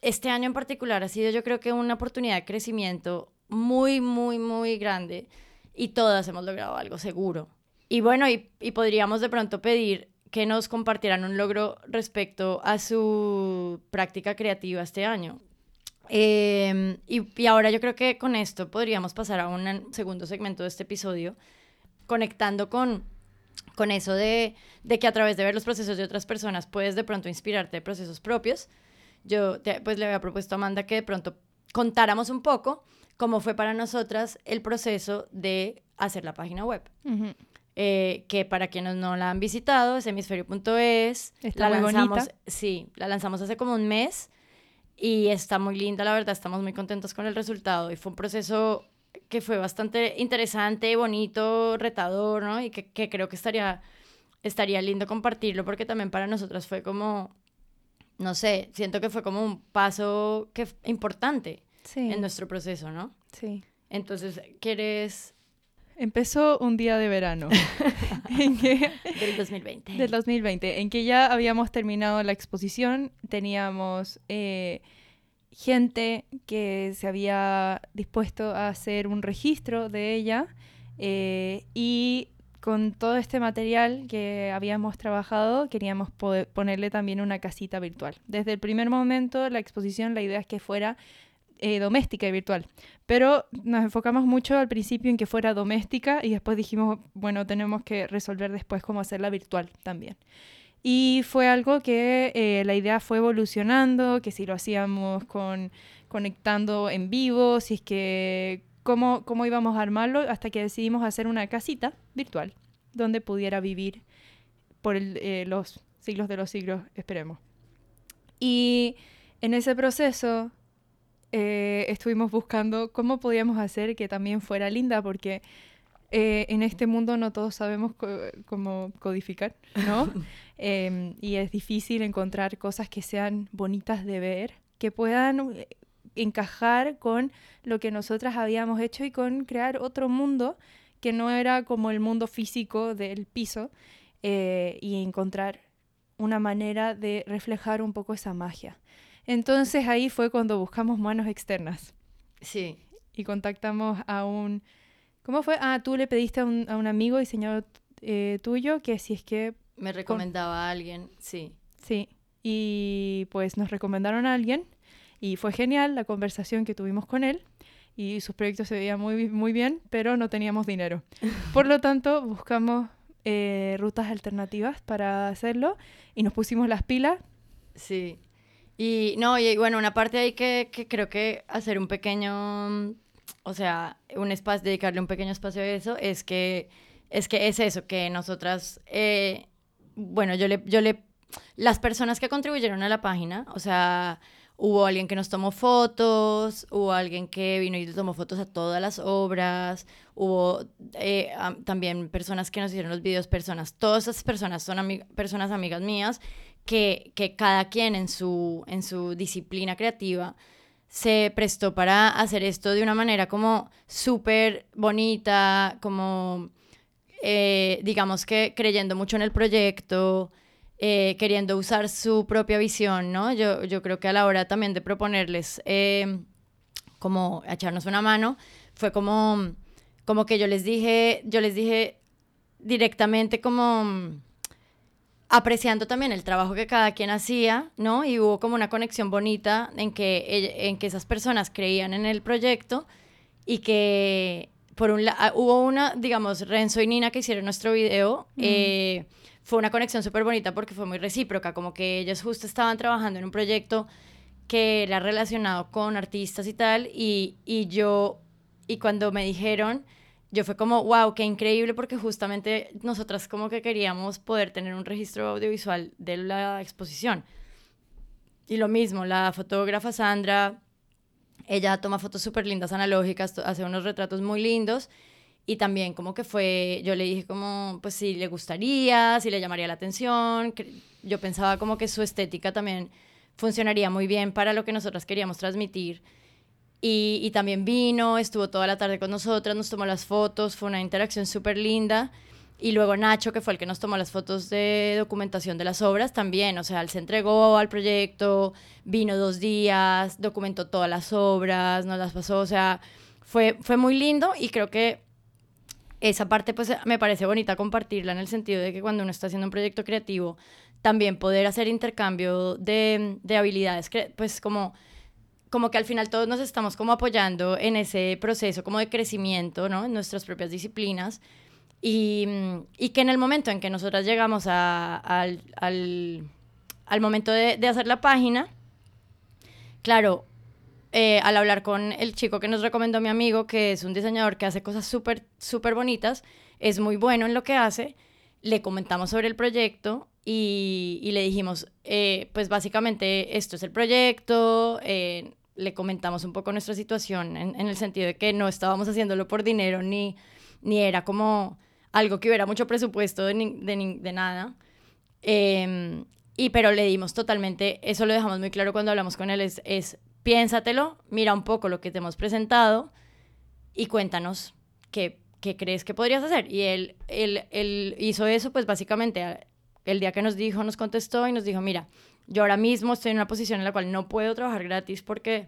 este año en particular ha sido yo creo que una oportunidad de crecimiento muy, muy, muy grande y todas hemos logrado algo seguro. y bueno, y, podríamos de pronto pedir que nos compartieran un logro respecto a su práctica creativa este año. Eh, y, ahora yo creo que con esto podríamos pasar a un segundo segmento de este episodio, conectando con, con eso de, de, que a través de ver los procesos de otras personas puedes de pronto inspirarte de procesos propios. Yo te, pues le había propuesto a Amanda que de pronto contáramos un poco cómo fue para nosotras el proceso de hacer la página web. Uh -huh. Eh, que para quienes no la han visitado, es hemisferio.es. La lanzamos, bonita. Sí, la lanzamos hace como un mes y está muy linda, la verdad, estamos muy contentos con el resultado y fue un proceso que fue bastante interesante, bonito, retador, ¿no? Y que, que creo que estaría, estaría lindo compartirlo porque también para nosotras fue como, no sé, siento que fue como un paso que, importante sí. en nuestro proceso, ¿no? Sí. Entonces, ¿quieres Empezó un día de verano. en que, del 2020. Del 2020, en que ya habíamos terminado la exposición, teníamos eh, gente que se había dispuesto a hacer un registro de ella eh, y con todo este material que habíamos trabajado queríamos poder ponerle también una casita virtual. Desde el primer momento la exposición la idea es que fuera eh, doméstica y virtual. Pero nos enfocamos mucho al principio en que fuera doméstica y después dijimos, bueno, tenemos que resolver después cómo hacerla virtual también. Y fue algo que eh, la idea fue evolucionando, que si lo hacíamos con conectando en vivo, si es que cómo, cómo íbamos a armarlo, hasta que decidimos hacer una casita virtual donde pudiera vivir por eh, los siglos de los siglos, esperemos. Y en ese proceso eh, estuvimos buscando cómo podíamos hacer que también fuera linda, porque eh, en este mundo no todos sabemos co cómo codificar, ¿no? eh, y es difícil encontrar cosas que sean bonitas de ver, que puedan eh, encajar con lo que nosotras habíamos hecho y con crear otro mundo que no era como el mundo físico del piso eh, y encontrar una manera de reflejar un poco esa magia. Entonces ahí fue cuando buscamos manos externas. Sí. Y contactamos a un... ¿Cómo fue? Ah, tú le pediste a un, a un amigo diseñador eh, tuyo que si es que... Me recomendaba con... a alguien, sí. Sí. Y pues nos recomendaron a alguien y fue genial la conversación que tuvimos con él y sus proyectos se veían muy, muy bien, pero no teníamos dinero. Por lo tanto, buscamos eh, rutas alternativas para hacerlo y nos pusimos las pilas. Sí. Y no, y bueno, una parte ahí que, que creo que hacer un pequeño, o sea, un espacio, dedicarle un pequeño espacio a eso, es que es, que es eso, que nosotras, eh, bueno, yo le, yo le, las personas que contribuyeron a la página, o sea, hubo alguien que nos tomó fotos, hubo alguien que vino y tomó fotos a todas las obras, hubo eh, um, también personas que nos hicieron los videos, personas, todas esas personas son ami personas amigas mías que, que cada quien en su, en su disciplina creativa se prestó para hacer esto de una manera como súper bonita, como eh, digamos que creyendo mucho en el proyecto, eh, queriendo usar su propia visión, ¿no? Yo, yo creo que a la hora también de proponerles eh, como echarnos una mano, fue como, como que yo les dije, yo les dije directamente como apreciando también el trabajo que cada quien hacía, ¿no? Y hubo como una conexión bonita en que, en que esas personas creían en el proyecto y que, por un lado, hubo una, digamos, Renzo y Nina que hicieron nuestro video, mm. eh, fue una conexión súper bonita porque fue muy recíproca, como que ellos justo estaban trabajando en un proyecto que era relacionado con artistas y tal, y, y yo, y cuando me dijeron, yo fue como, wow, qué increíble, porque justamente nosotras como que queríamos poder tener un registro audiovisual de la exposición. Y lo mismo, la fotógrafa Sandra, ella toma fotos súper lindas analógicas, hace unos retratos muy lindos, y también como que fue, yo le dije como, pues si le gustaría, si le llamaría la atención, yo pensaba como que su estética también funcionaría muy bien para lo que nosotras queríamos transmitir. Y, también vino, estuvo toda la tarde con nosotras, nos tomó las fotos, fue una interacción súper linda. Y luego Nacho, que fue el que nos tomó las fotos de documentación de las obras, también, o sea, él se entregó al proyecto, vino dos días, documentó todas las obras, nos las pasó, o sea, fue, fue muy lindo y creo que esa parte pues me parece bonita compartirla en el sentido de que cuando uno está haciendo un proyecto creativo, también poder hacer intercambio de, de habilidades, pues como como que al final todos nos estamos como apoyando en ese proceso como de crecimiento, ¿no? En nuestras propias disciplinas. Y, y que en el momento en que nosotras llegamos a, al, al, al, momento de, de, hacer la página, claro, eh, al hablar con el chico que nos recomendó mi amigo, que es un diseñador que hace cosas súper, súper bonitas, es muy bueno en lo que hace, le comentamos sobre el proyecto y, y le dijimos, eh, pues básicamente esto es el proyecto, eh, le comentamos un poco nuestra situación en, el sentido de que no estábamos haciéndolo por dinero ni, ni era como algo que hubiera mucho presupuesto de, de, de nada. Eh, y pero le dimos totalmente, eso lo dejamos muy claro cuando hablamos con él, es, es piénsatelo, mira un poco lo que te hemos presentado y cuéntanos qué, qué crees que podrías hacer. Y él, él, él hizo eso, pues básicamente el día que nos dijo, nos contestó y nos dijo, mira, yo ahora mismo estoy en una posición en la cual no puedo trabajar gratis porque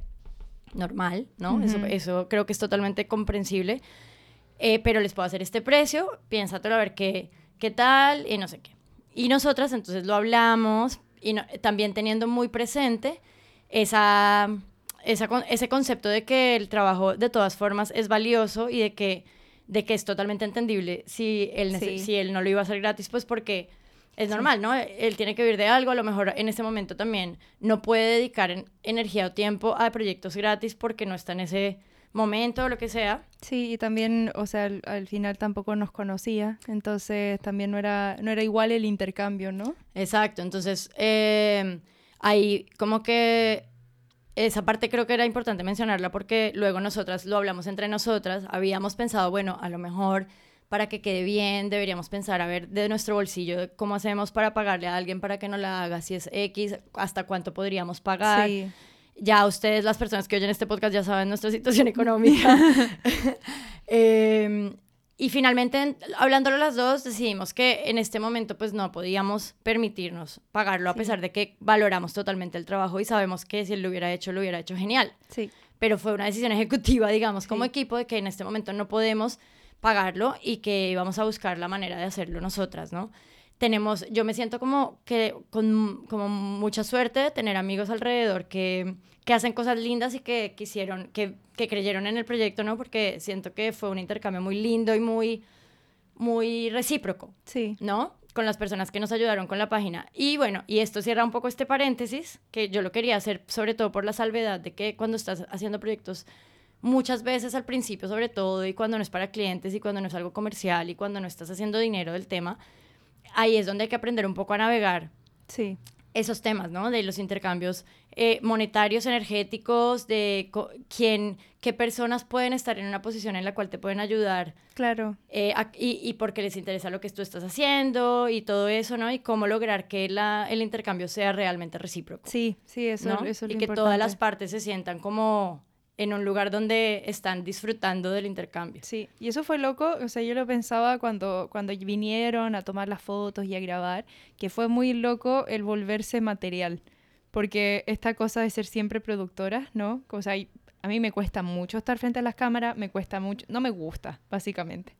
normal, ¿no? Uh -huh. eso, eso, creo que es totalmente comprensible. Eh, pero les puedo hacer este precio, piénsatelo a ver qué, qué tal y no sé qué. Y nosotras entonces lo hablamos y no, también teniendo muy presente esa, esa, ese concepto de que el trabajo de todas formas es valioso y de que, de que es totalmente entendible si él, sí. si él no lo iba a hacer gratis, pues porque es normal, sí. ¿no? Él tiene que vivir de algo, a lo mejor en ese momento también no puede dedicar en, energía o tiempo a proyectos gratis porque no está en ese momento o lo que sea. Sí, y también, o sea, al, al, final tampoco nos conocía, entonces también no era, no era igual el intercambio, ¿no? Exacto, entonces... Eh, ahí como que esa parte creo que era importante mencionarla porque luego nosotras lo hablamos entre nosotras, habíamos pensado, bueno, a lo mejor para que quede bien deberíamos pensar, a ver, de nuestro bolsillo, cómo hacemos para pagarle a alguien para que no la haga, si es X, hasta cuánto podríamos pagar. Sí. Ya ustedes, las personas que oyen este podcast, ya saben nuestra situación económica. eh, y finalmente, hablándolo las dos, decidimos que en este momento pues no podíamos permitirnos pagarlo, sí. a pesar de que valoramos totalmente el trabajo y sabemos que si él lo hubiera hecho, lo hubiera hecho genial. Sí. Pero fue una decisión ejecutiva, digamos, como sí. equipo, de que en este momento no podemos pagarlo y que vamos a buscar la manera de hacerlo nosotras, ¿no? Tenemos, yo me siento como que con como mucha suerte de tener amigos alrededor que, que hacen cosas lindas y que quisieron, que que creyeron en el proyecto, ¿no? Porque siento que fue un intercambio muy lindo y muy, muy recíproco, sí. ¿no? Con las personas que nos ayudaron con la página. Y bueno, y esto cierra un poco este paréntesis, que yo lo quería hacer sobre todo por la salvedad de que cuando estás haciendo proyectos, muchas veces al principio sobre todo, y cuando no es para clientes, y cuando no es algo comercial, y cuando no estás haciendo dinero del tema, ahí es donde hay que aprender un poco a navegar. Sí esos temas, ¿no? De los intercambios eh, monetarios, energéticos, de quién, qué personas pueden estar en una posición en la cual te pueden ayudar. Claro. Eh, a, y, y porque les interesa lo que tú estás haciendo y todo eso, ¿no? Y cómo lograr que la, el intercambio sea realmente recíproco. Sí, sí, eso, ¿no? eso es Y lo que importante. todas las partes se sientan como en un lugar donde están disfrutando del intercambio. Sí, y eso fue loco, o sea, yo lo pensaba cuando, cuando vinieron a tomar las fotos y a grabar, que fue muy loco el volverse material, porque esta cosa de ser siempre productora, ¿no? O sea, a mí me cuesta mucho estar frente a las cámaras, me cuesta mucho, no me gusta, básicamente.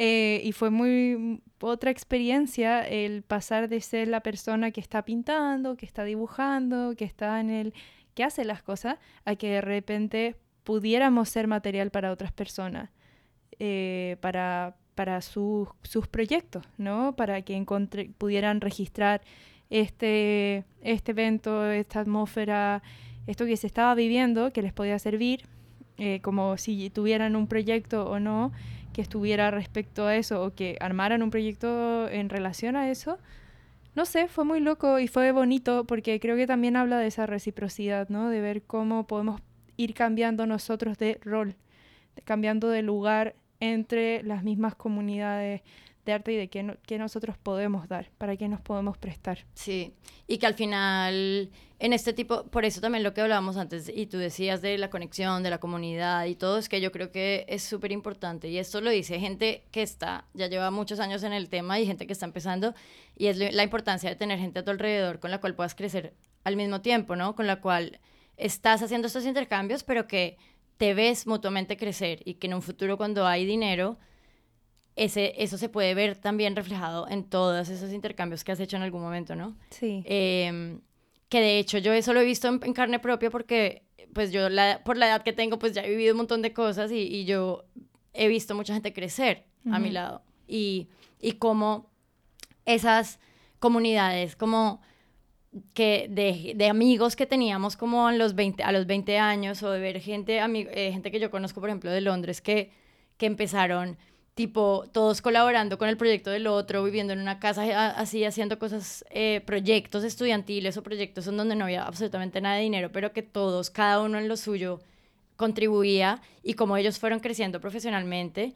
Eh, y fue muy otra experiencia el pasar de ser la persona que está pintando, que está dibujando, que está en el que hace las cosas, a que de repente pudiéramos ser material para otras personas, eh, para, para sus, sus proyectos, ¿no? Para que encontre, pudieran registrar este, este evento, esta atmósfera, esto que se estaba viviendo, que les podía servir, eh, como si tuvieran un proyecto o no, que estuviera respecto a eso, o que armaran un proyecto en relación a eso, no sé, fue muy loco y fue bonito porque creo que también habla de esa reciprocidad, ¿no? De ver cómo podemos ir cambiando nosotros de rol, cambiando de lugar entre las mismas comunidades de arte y de qué, no, qué nosotros podemos dar, para qué nos podemos prestar. Sí, y que al final, en este tipo, por eso también lo que hablábamos antes, y tú decías de la conexión, de la comunidad y todo, es que yo creo que es súper importante, y esto lo dice gente que está, ya lleva muchos años en el tema y gente que está empezando, y es la importancia de tener gente a tu alrededor con la cual puedas crecer al mismo tiempo, ¿no? Con la cual estás haciendo estos intercambios, pero que te ves mutuamente crecer y que en un futuro cuando hay dinero ese, eso se puede ver también reflejado en todos esos intercambios que has hecho en algún momento, ¿no? Sí. Em, que de hecho yo eso lo he visto en, carne propia porque pues yo la, por la edad que tengo pues ya he vivido un montón de cosas y, y yo he visto mucha gente crecer a mi lado y, y cómo esas comunidades como que de, de, amigos que teníamos como a los 20, a los 20 años o de ver gente, eh, gente que yo conozco por ejemplo de Londres que, que empezaron tipo todos colaborando con el proyecto del otro, viviendo en una casa así, haciendo cosas, eh, proyectos estudiantiles o proyectos en donde no había absolutamente nada de dinero, pero que todos, cada uno en lo suyo, contribuía y como ellos fueron creciendo profesionalmente.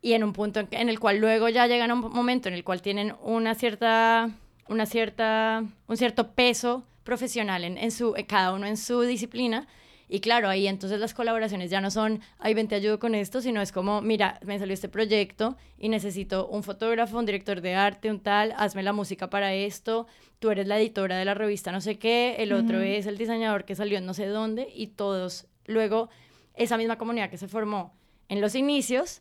Y en un punto en, el cual luego ya llegan a un momento en el cual tienen una cierta, una cierta, un cierto peso profesional en, en su, cada uno en su disciplina, y claro, ahí entonces las colaboraciones ya no son, ay, ven, te ayudo con esto, sino es como, mira, me salió este proyecto y necesito un fotógrafo, un director de arte, un tal, hazme la música para esto, tú eres la editora de la revista no sé qué, el otro es el diseñador que salió en no sé dónde y todos, luego, esa misma comunidad que se formó en los inicios,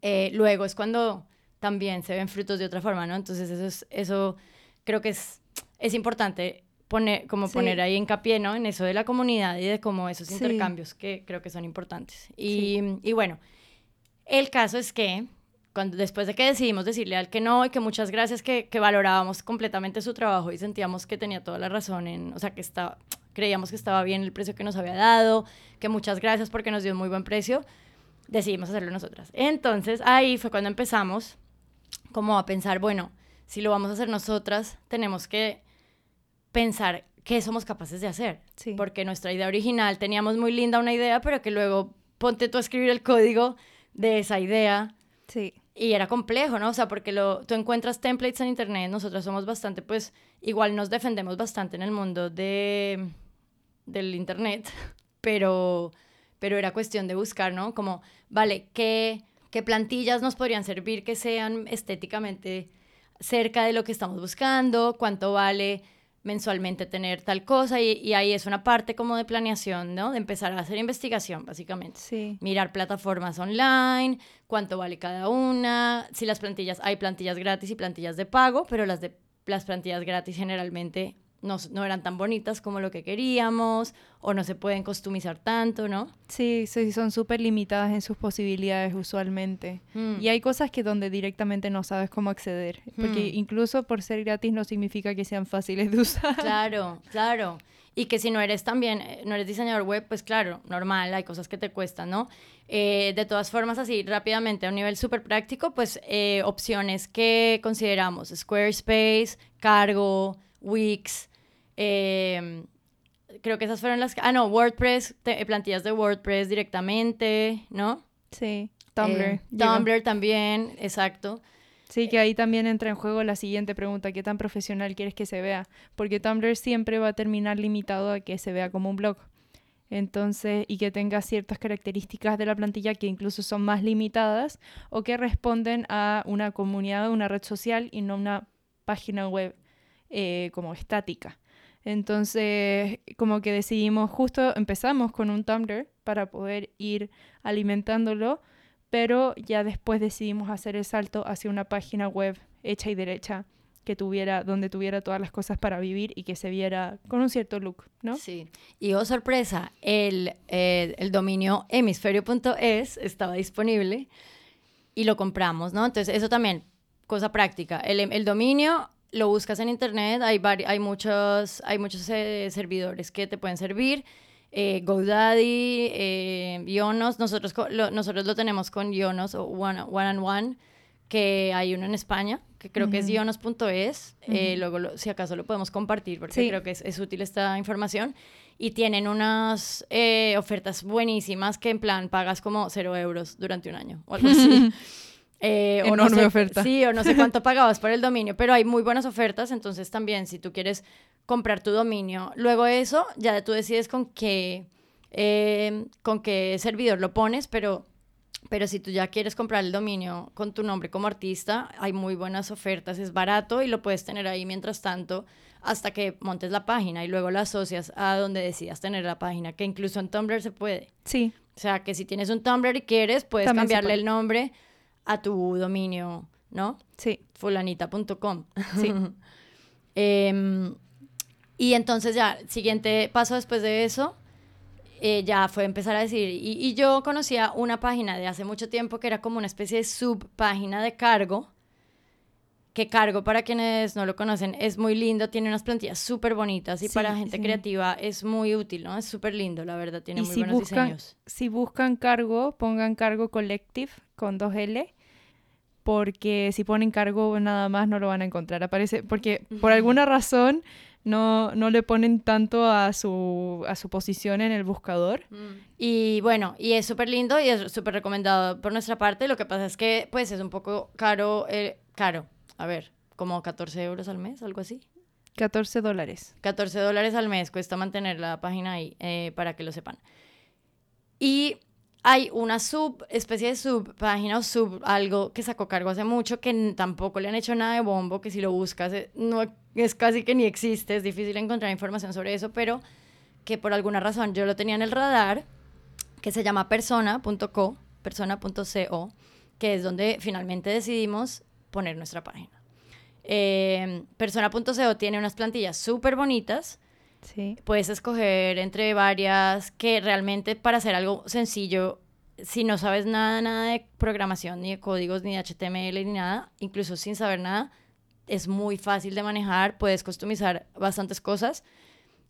eh, luego es cuando también se ven frutos de otra forma, ¿no? Entonces eso, es, eso creo que es, es importante poner, como poner ahí hincapié, ¿no? En eso de la comunidad y de cómo esos intercambios que creo que son importantes. Y, y, bueno, el caso es que cuando, después de que decidimos decirle al que no y que muchas gracias, que, que valorábamos completamente su trabajo y sentíamos que tenía toda la razón en, o sea, que estaba, creíamos que estaba bien el precio que nos había dado, que muchas gracias porque nos dio un muy buen precio, decidimos hacerlo nosotras. Entonces ahí fue cuando empezamos como a pensar, bueno, si lo vamos a hacer nosotras, tenemos que pensar qué somos capaces de hacer. Porque nuestra idea original teníamos muy linda una idea, pero que luego ponte tú a escribir el código de esa idea. Sí. Y era complejo, ¿no? O sea, porque lo, tú encuentras templates en internet, nosotros somos bastante, pues, igual nos defendemos bastante en el mundo de, del internet, pero, pero era cuestión de buscar, ¿no? Como, vale, ¿qué, qué plantillas nos podrían servir que sean estéticamente cerca de lo que estamos buscando? ¿Cuánto vale? Mensualmente tener tal cosa y, ahí es una parte como de planeación, ¿no? De empezar a hacer investigación, básicamente. Sí. Mirar plataformas online, cuánto vale cada una, si las plantillas, hay plantillas gratis y plantillas de pago, pero las de las plantillas gratis generalmente no, eran tan bonitas como lo que queríamos o no se pueden customizar tanto, ¿no? Sí, sí son súper limitadas en sus posibilidades usualmente. Mm. Y hay cosas que donde directamente no sabes cómo acceder, porque mm. incluso por ser gratis no significa que sean fáciles de usar. Claro, claro. Y que si no eres también, eh, no eres diseñador web, pues claro, normal, hay cosas que te cuestan, ¿no? Eh, de todas formas, así rápidamente, a un nivel súper práctico, pues eh, opciones que consideramos, Squarespace, Cargo, Wix, Em, creo que esas fueron las... Ah, no, WordPress, plantillas de WordPress directamente, ¿no? Sí, Tumblr. Eh, Tumblr también, exacto. Sí, que ahí también entra en juego la siguiente pregunta, ¿qué tan profesional quieres que se vea? Porque Tumblr siempre va a terminar limitado a que se vea como un blog. Entonces, y que tenga ciertas características de la plantilla que incluso son más limitadas o que responden a una comunidad, una red social y no una página web eh, como estática. Entonces, como que decidimos, justo empezamos con un Tumblr para poder ir alimentándolo, pero ya después decidimos hacer el salto hacia una página web hecha y derecha que tuviera, donde tuviera todas las cosas para vivir y que se viera con un cierto look, ¿no? Sí. Y oh sorpresa, el, el dominio hemisferio.es estaba disponible y lo compramos, ¿no? Entonces, eso también, cosa práctica. El, el dominio lo buscas en internet, hay, hay muchos, hay muchos eh, servidores que te pueden servir. Eh, GoDaddy, eh, Yonos, nosotros lo, nosotros lo tenemos con Yonos o One, and One, que hay uno en España, que creo que es yonos.es. Eh, luego, si acaso lo podemos compartir, porque creo que es, es, útil esta información. Y tienen unas ofertas buenísimas que en plan pagas como cero euros durante un año o algo así. Eh, Enorme oferta. Sí, o no sé cuánto pagabas por el dominio, pero hay muy buenas ofertas, entonces también si tú quieres comprar tu dominio, luego eso ya tú decides con qué, eh, con qué servidor lo pones, pero, pero si tú ya quieres comprar el dominio con tu nombre como artista, hay muy buenas ofertas, es barato y lo puedes tener ahí mientras tanto hasta que montes la página y luego la asocias a donde decidas tener la página, que incluso en Tumblr se puede. Sí. O sea, que si tienes un Tumblr y quieres, puedes cambiarle el nombre a tu dominio, ¿no? Sí. Fulanita.com. Sí. Em, y entonces ya, siguiente paso después de eso, eh, ya fue empezar a decir, y, y, yo conocía una página de hace mucho tiempo que era como una especie de subpágina de cargo, que cargo para quienes no lo conocen es muy lindo, tiene unas plantillas súper bonitas y Sí, para gente sí. creativa es muy útil, ¿no? Es súper lindo, la verdad, tiene y muy si buenos buscan, diseños. si buscan cargo, pongan cargo collective con dos L, porque si ponen cargo nada más no lo van a encontrar. Aparece, porque por alguna razón no, no le ponen tanto a su, a su posición en el buscador. Y bueno, y es súper lindo y es súper recomendado por nuestra parte. Lo que pasa es que, pues, es un poco caro, eh, caro. A ver, como 14 euros al mes, algo así. 14 dólares. 14 dólares al mes cuesta mantener la página ahí, eh, para que lo sepan. Y hay una sub, especie de sub página o sub algo que sacó cargo hace mucho que tampoco le han hecho nada de bombo, que si lo buscas eh, no es casi que ni existe, es difícil encontrar información sobre eso, pero que por alguna razón yo lo tenía en el radar, que se llama persona.co, persona.co, que es donde finalmente decidimos poner nuestra página. Eh, persona.co tiene unas plantillas súper bonitas, Sí. puedes escoger entre varias que realmente para hacer algo sencillo, si no sabes nada, nada de programación, ni de códigos, ni de HTML, ni nada, incluso sin saber nada, es muy fácil de manejar, puedes customizar bastantes cosas,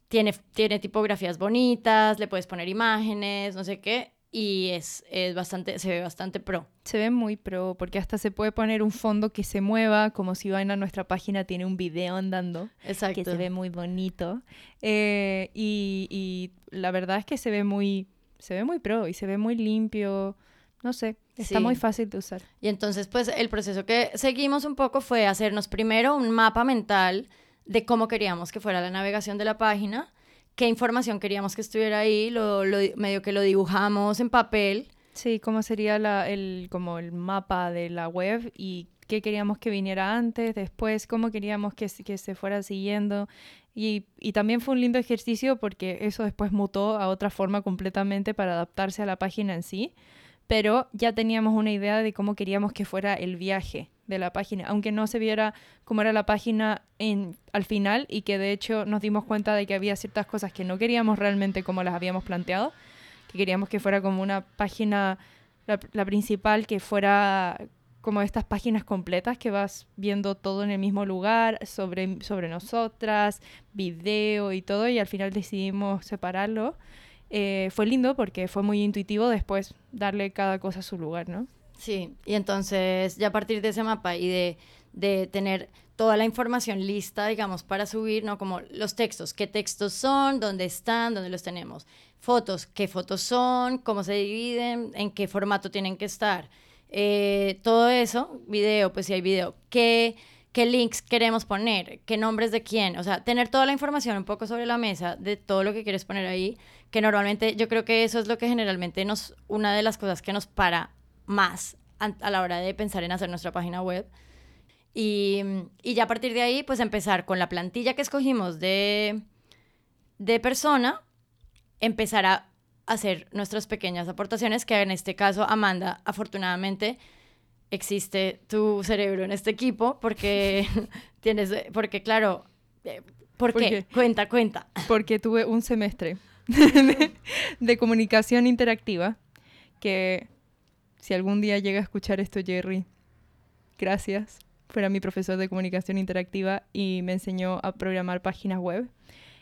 tiene, tiene tipografías bonitas, le puedes poner imágenes, no sé qué, y es, es bastante, se ve bastante pro. Se ve muy pro, porque hasta se puede poner un fondo que se mueva, como si van a nuestra página, tiene un video andando. Exacto. que se ve muy bonito. Eh, y, y la verdad es que se ve muy, se ve muy pro y se ve muy limpio. No sé, está Sí. muy fácil de usar. Y entonces, pues el proceso que seguimos un poco fue hacernos primero un mapa mental de cómo queríamos que fuera la navegación de la página, qué información queríamos que estuviera ahí, lo, medio que lo dibujamos en papel. Sí, cómo sería la, el, como el mapa de la web y qué queríamos que viniera antes, después, cómo queríamos que, que se fuera siguiendo. Y, y también fue un lindo ejercicio porque eso después mutó a otra forma completamente para adaptarse a la página en sí. Pero ya teníamos una idea de cómo queríamos que fuera el viaje de la página, aunque no se viera cómo era la página al final y que de hecho nos dimos cuenta de que había ciertas cosas que no queríamos realmente como las habíamos planteado que queríamos que fuera como una página, la, la principal, que fuera como estas páginas completas que vas viendo todo en el mismo lugar, sobre, sobre nosotras, video y todo, y al final decidimos separarlo. Eh, fue lindo porque fue muy intuitivo después darle cada cosa a su lugar, ¿no? Sí, y entonces ya a partir de ese mapa y de, de tener toda la información lista, digamos, para subir, ¿no? Como los textos, qué textos son, dónde están, dónde los tenemos. Fotos, qué fotos son, cómo se dividen, en qué formato tienen que estar. Eh, todo eso, video, pues si hay video, qué, qué links queremos poner, qué nombres de quién, o sea, tener toda la información un poco sobre la mesa de todo lo que quieres poner ahí, que normalmente yo creo que eso es lo que generalmente nos, una de las cosas que nos para más a, a la hora de pensar en hacer nuestra página web. Y, y ya a partir de ahí, pues empezar con la plantilla que escogimos de, de persona, empezar a hacer nuestras pequeñas aportaciones, que en este caso, Amanda, afortunadamente, existe tu cerebro en este equipo, porque tienes, porque claro, eh, ¿por, ¿Por qué? qué? Cuenta, cuenta. Porque tuve un semestre de, de comunicación interactiva que si algún día llega a escuchar esto Jerry, gracias. Fuera mi profesor de comunicación interactiva y me enseñó a programar páginas web.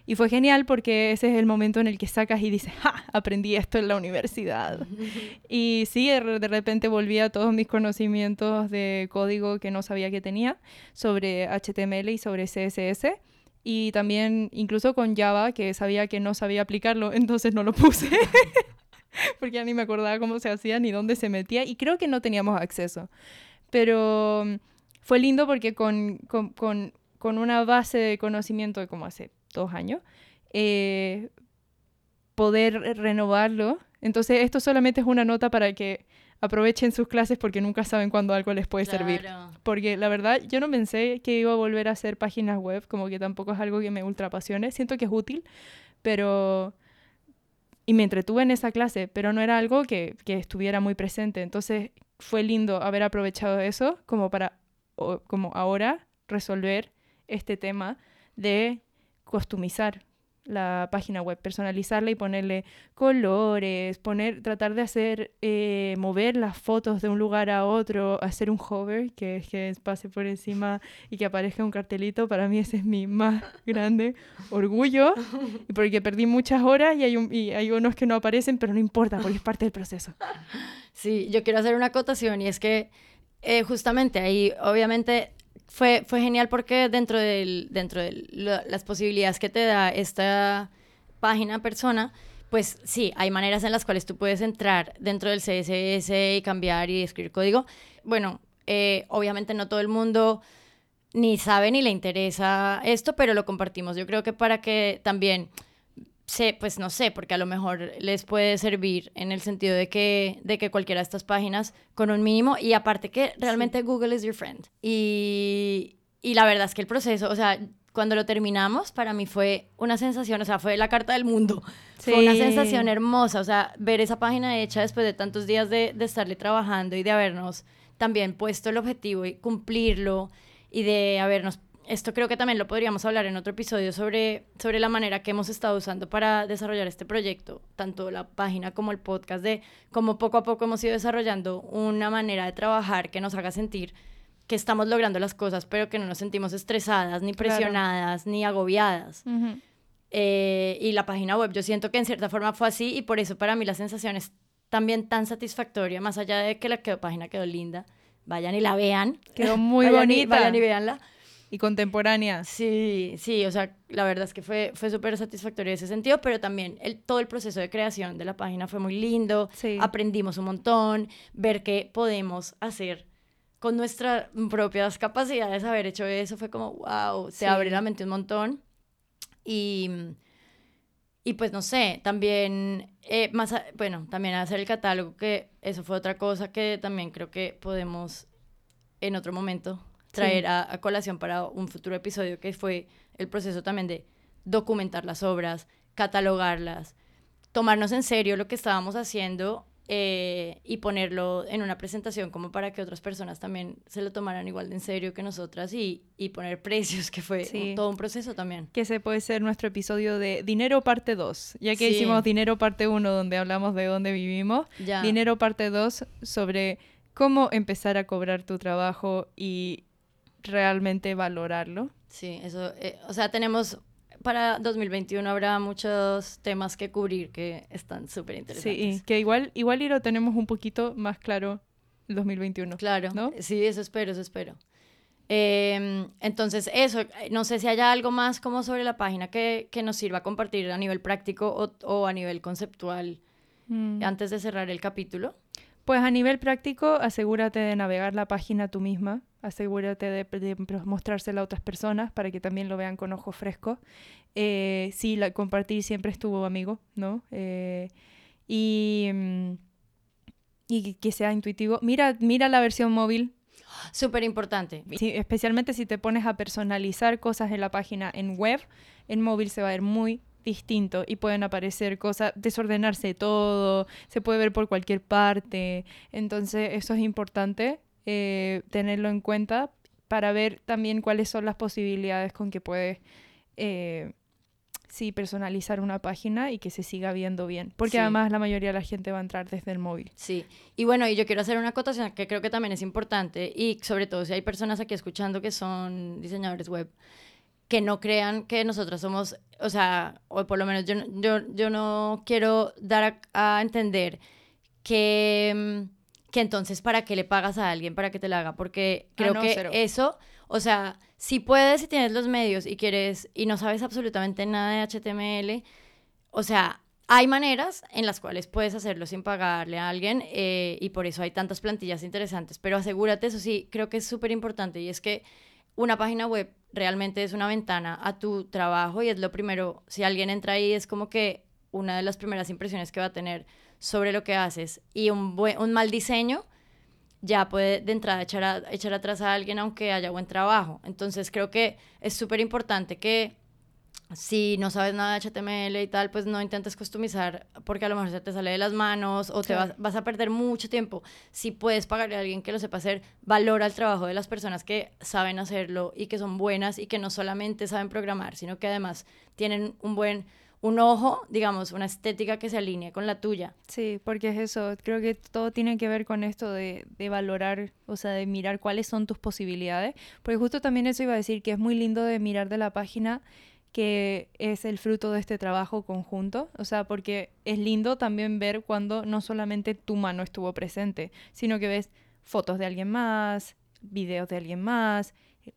Y fue genial porque ese es el momento en el que sacas y dices, ¡ja! Aprendí esto en la universidad. Y sí, de re- de repente volví a todos mis conocimientos de código que no sabía que tenía sobre HTML y sobre CSS. Y también incluso con Java, que sabía que no sabía aplicarlo, entonces no lo puse. porque ya ni me acordaba cómo se hacía ni dónde se metía. Y creo que no teníamos acceso. Pero mm, fue lindo porque con, con, con, una base de conocimiento de como hace dos años, eh, poder renovarlo. Entonces esto solamente es una nota para que aprovechen sus clases porque nunca saben cuándo algo les puede servir. Porque la verdad, yo no pensé que iba a volver a hacer páginas web, como que tampoco es algo que me ultra apasione. Siento que es útil, pero... Y me entretuve en esa clase, pero no era algo que, que estuviera muy presente. Entonces, fue lindo haber aprovechado eso como para, como ahora, resolver este tema de customizar la página web, personalizarla y ponerle colores, poner, tratar de hacer, eh, mover las fotos de un lugar a otro, hacer un hover, que es que pase por encima y que aparezca un cartelito, para mí ese es mi más grande orgullo, porque perdí muchas horas y hay, y hay unos que no aparecen, pero no importa, porque es parte del proceso. Sí, yo quiero hacer una acotación y es que eh, justamente ahí, obviamente, fue, fue genial porque dentro, del, dentro de las posibilidades que te da esta página persona, pues sí, hay maneras en las cuales tú puedes entrar dentro del CSS y cambiar y escribir código. Bueno, eh, obviamente no todo el mundo ni sabe ni le interesa esto, pero lo compartimos. Yo creo que para que también sé, pues no sé, porque a lo mejor les puede servir en el sentido de que, de que cualquiera de estas páginas con un mínimo y aparte que realmente Google is your friend. Y, y la verdad es que el proceso, o sea, cuando lo terminamos, para mí fue una sensación, o sea, fue la carta del mundo. Fue una sensación hermosa, o sea, ver esa página hecha después de tantos días de, de estarle trabajando y de habernos también puesto el objetivo y cumplirlo y de habernos esto creo que también lo podríamos hablar en otro episodio sobre, sobre la manera que hemos estado usando para desarrollar este proyecto, tanto la página como el podcast, de cómo poco a poco hemos ido desarrollando una manera de trabajar que nos haga sentir que estamos logrando las cosas, pero que no nos sentimos estresadas, ni presionadas, ni agobiadas. Eh, y la página web, yo siento que en cierta forma fue así y por eso para mí la sensación es también tan satisfactoria, más allá de que la página quedó linda. Vayan y la vean. Quedó muy bonita. vayan y veanla y contemporánea. Sí, sí, o sea, la verdad es que fue, fue súper satisfactorio en ese sentido, pero también el, todo el proceso de creación de la página fue muy lindo, aprendimos un montón, ver qué podemos hacer con nuestras propias capacidades, haber hecho eso fue como, wow, se abre la mente un montón. Y, y pues no sé, también, eh, más, bueno, también hacer el catálogo, que eso fue otra cosa que también creo que podemos en otro momento traer a, colación para un futuro episodio, que fue el proceso también de documentar las obras, catalogarlas, tomarnos en serio lo que estábamos haciendo eh, y ponerlo en una presentación como para que otras personas también se lo tomaran igual de en serio que nosotras y, y poner precios, que fue todo un proceso también. Que ese puede ser nuestro episodio de Dinero parte 2, ya que hicimos Dinero parte 1 donde hablamos de dónde vivimos, Dinero parte 2 sobre cómo empezar a cobrar tu trabajo y realmente valorarlo. Sí, eso, eh, o sea, tenemos para 2021 habrá muchos temas que cubrir que están súper interesantes. Sí, que igual, igual y lo tenemos un poquito más claro el 2021. Claro, ¿no? Sí, eso espero, eso espero. Em, entonces, eso, no sé si haya algo más como sobre la página que, que nos sirva a compartir a nivel práctico o, o a nivel conceptual mm. antes de cerrar el capítulo. Pues a nivel práctico, asegúrate de navegar la página tú misma, asegúrate de, mostrársela a otras personas para que también lo vean con ojos frescos. Eh, sí, la, compartir siempre estuvo amigo, ¿no? Eh, y, mm, y que sea intuitivo. Mira, mira la versión móvil. Súper importante. especialmente si te pones a personalizar cosas en la página en web, en móvil se va a ver muy distinto y pueden aparecer cosas, desordenarse todo, se puede ver por cualquier parte. Entonces eso es importante eh, tenerlo en cuenta para ver también cuáles son las posibilidades con que puedes eh, sí, personalizar una página y que se siga viendo bien. Porque además la mayoría de la gente va a entrar desde el móvil. Sí, y bueno, y yo quiero hacer una acotación que creo que también es importante y sobre todo si hay personas aquí escuchando que son diseñadores web que no crean que nosotros somos, o sea, o por lo menos yo, yo, yo no quiero dar a, entender que, mm, que entonces para qué le pagas a alguien para que te la haga, porque ah, creo que eso, o sea, si puedes, si tienes los medios y quieres y no sabes absolutamente nada de HTML, o sea, hay maneras en las cuales puedes hacerlo sin pagarle a alguien eh, y por eso hay tantas plantillas interesantes, pero asegúrate, eso sí, creo que es súper importante y es que una página web realmente es una ventana a tu trabajo y es lo primero, si alguien entra ahí es como que una de las primeras impresiones que va a tener sobre lo que haces y un, un mal diseño ya puede de entrada echar, echar atrás a alguien aunque haya buen trabajo. Entonces creo que es súper importante que si no sabes nada de HTML y tal, pues no intentes customizar porque a lo mejor se te sale de las manos o te vas, vas, a perder mucho tiempo. Si puedes pagarle a alguien que lo sepa hacer, valora el trabajo de las personas que saben hacerlo y que son buenas y que no solamente saben programar, sino que además tienen un buen un ojo, digamos, una estética que se alinee con la tuya. Sí, porque es eso, creo que todo tiene que ver con esto de, de, valorar, o sea, de mirar cuáles son tus posibilidades, porque justo también eso iba a decir que es muy lindo de mirar de la página que es el fruto de este trabajo conjunto, o sea, porque es lindo también ver cuando no solamente tu mano estuvo presente, sino que ves fotos de alguien más, videos de alguien más,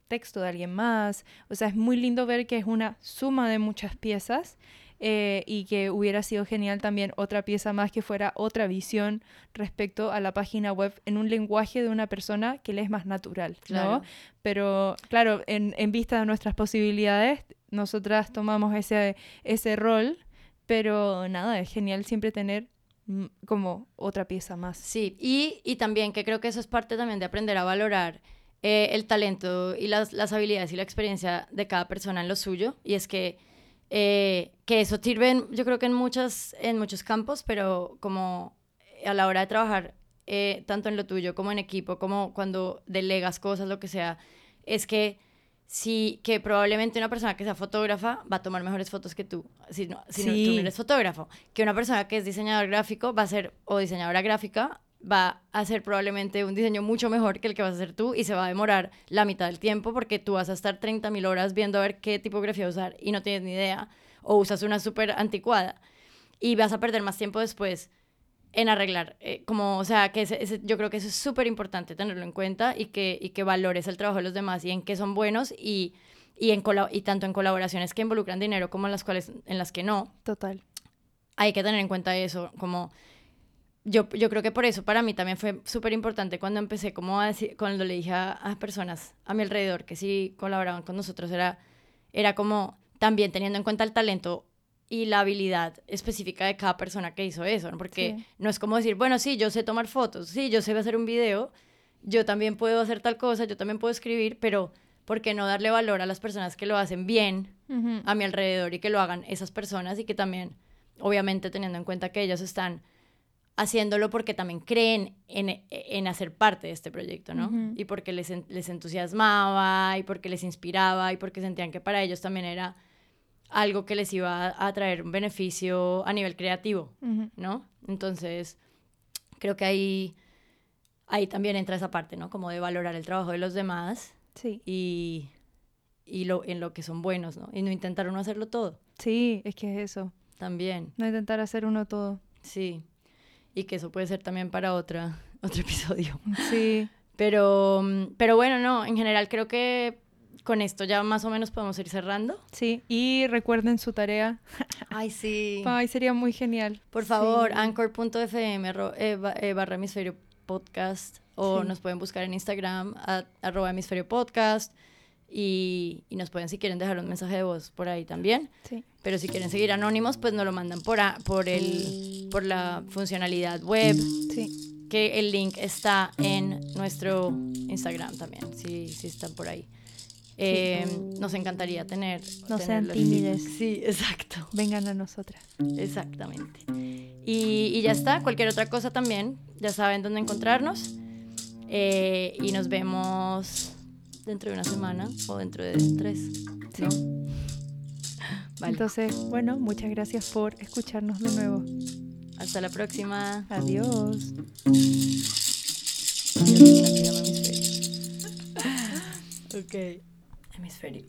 texto de alguien más, o sea, es muy lindo ver que es una suma de muchas piezas eh, y que hubiera sido genial también otra pieza más que fuera otra visión respecto a la página web en un lenguaje de una persona que le es más natural, ¿no? Pero claro, en, en vista de nuestras posibilidades, nosotras tomamos ese, ese rol, pero nada, es genial siempre tener mm, como otra pieza más. Sí, y, y también que creo que eso es parte también de aprender a valorar eh, el talento y las, las, habilidades y la experiencia de cada persona en lo suyo. Y es que, eh, que eso sirve, yo creo que en, muchas, en muchos campos, pero como a la hora de trabajar, eh, tanto en lo tuyo como en equipo, como cuando delegas cosas, lo que sea, es que sí, que probablemente una persona que sea fotógrafa va a tomar mejores fotos que tú, si, no, si no, tú no eres fotógrafo, que una persona que es diseñador gráfico va a ser, o diseñadora gráfica, va a hacer probablemente un diseño mucho mejor que el que vas a hacer tú y se va a demorar la mitad del tiempo porque tú vas a estar 30.000 horas viendo a ver qué tipografía usar y no tienes ni idea, o usas una súper anticuada y vas a perder más tiempo después en arreglar, eh, como, o sea, que yo creo que eso es súper importante tenerlo en cuenta y que, y que valores el trabajo de los demás y en qué son buenos y, y, en y tanto en colaboraciones que involucran dinero como en las, cuales, en las que no. Total. Hay que tener en cuenta eso, como yo, yo creo que por eso para mí también fue súper importante cuando empecé, como a decir, cuando le dije a, a, personas a mi alrededor que sí colaboraban con nosotros, era, era como también teniendo en cuenta el talento y la habilidad específica de cada persona que hizo eso, ¿no? porque no es como decir, bueno, sí, yo sé tomar fotos, sí, yo sé hacer un video, yo también puedo hacer tal cosa, yo también puedo escribir, pero ¿por qué no darle valor a las personas que lo hacen bien a mi alrededor y que lo hagan esas personas y que también, obviamente teniendo en cuenta que ellos están haciéndolo porque también creen en, en hacer parte de este proyecto, ¿no? Y porque les, les entusiasmaba y porque les inspiraba y porque sentían que para ellos también era algo que les iba a traer un beneficio a nivel creativo, ¿no? Entonces, creo que ahí, ahí también entra esa parte, ¿no? Como de valorar el trabajo de los demás sí. y, y lo, en lo que son buenos, ¿no? Y no intentar uno hacerlo todo. Sí, es que es eso. También. No intentar hacer uno todo. Sí. Y que eso puede ser también para otra, otro episodio. Sí. Pero, pero bueno, no, en general creo que con esto ya más o menos podemos ir cerrando. Sí, y recuerden su tarea. Ay, sí. Ay, sería muy genial. Por favor, anchor.fm eh, eh, barra hemisferio podcast o nos pueden buscar en Instagram arroba hemisferio podcast y, y, nos pueden si quieren dejar un mensaje de voz por ahí también. Sí. Pero si quieren seguir anónimos, pues nos lo mandan por, por, el, por la funcionalidad web. Sí que el link está en nuestro Instagram también, si, si están por ahí. Eh, nos encantaría tener. No sean tímides. Sí, exacto. Vengan a nosotras. Exactamente. Y, y, ya está. Cualquier otra cosa también, ya saben dónde encontrarnos. Eh, y nos vemos dentro de una semana o dentro de tres. Sí. Vale. Entonces, bueno, muchas gracias por escucharnos de nuevo. Hasta la próxima. Adiós. Ok. Hemisferio.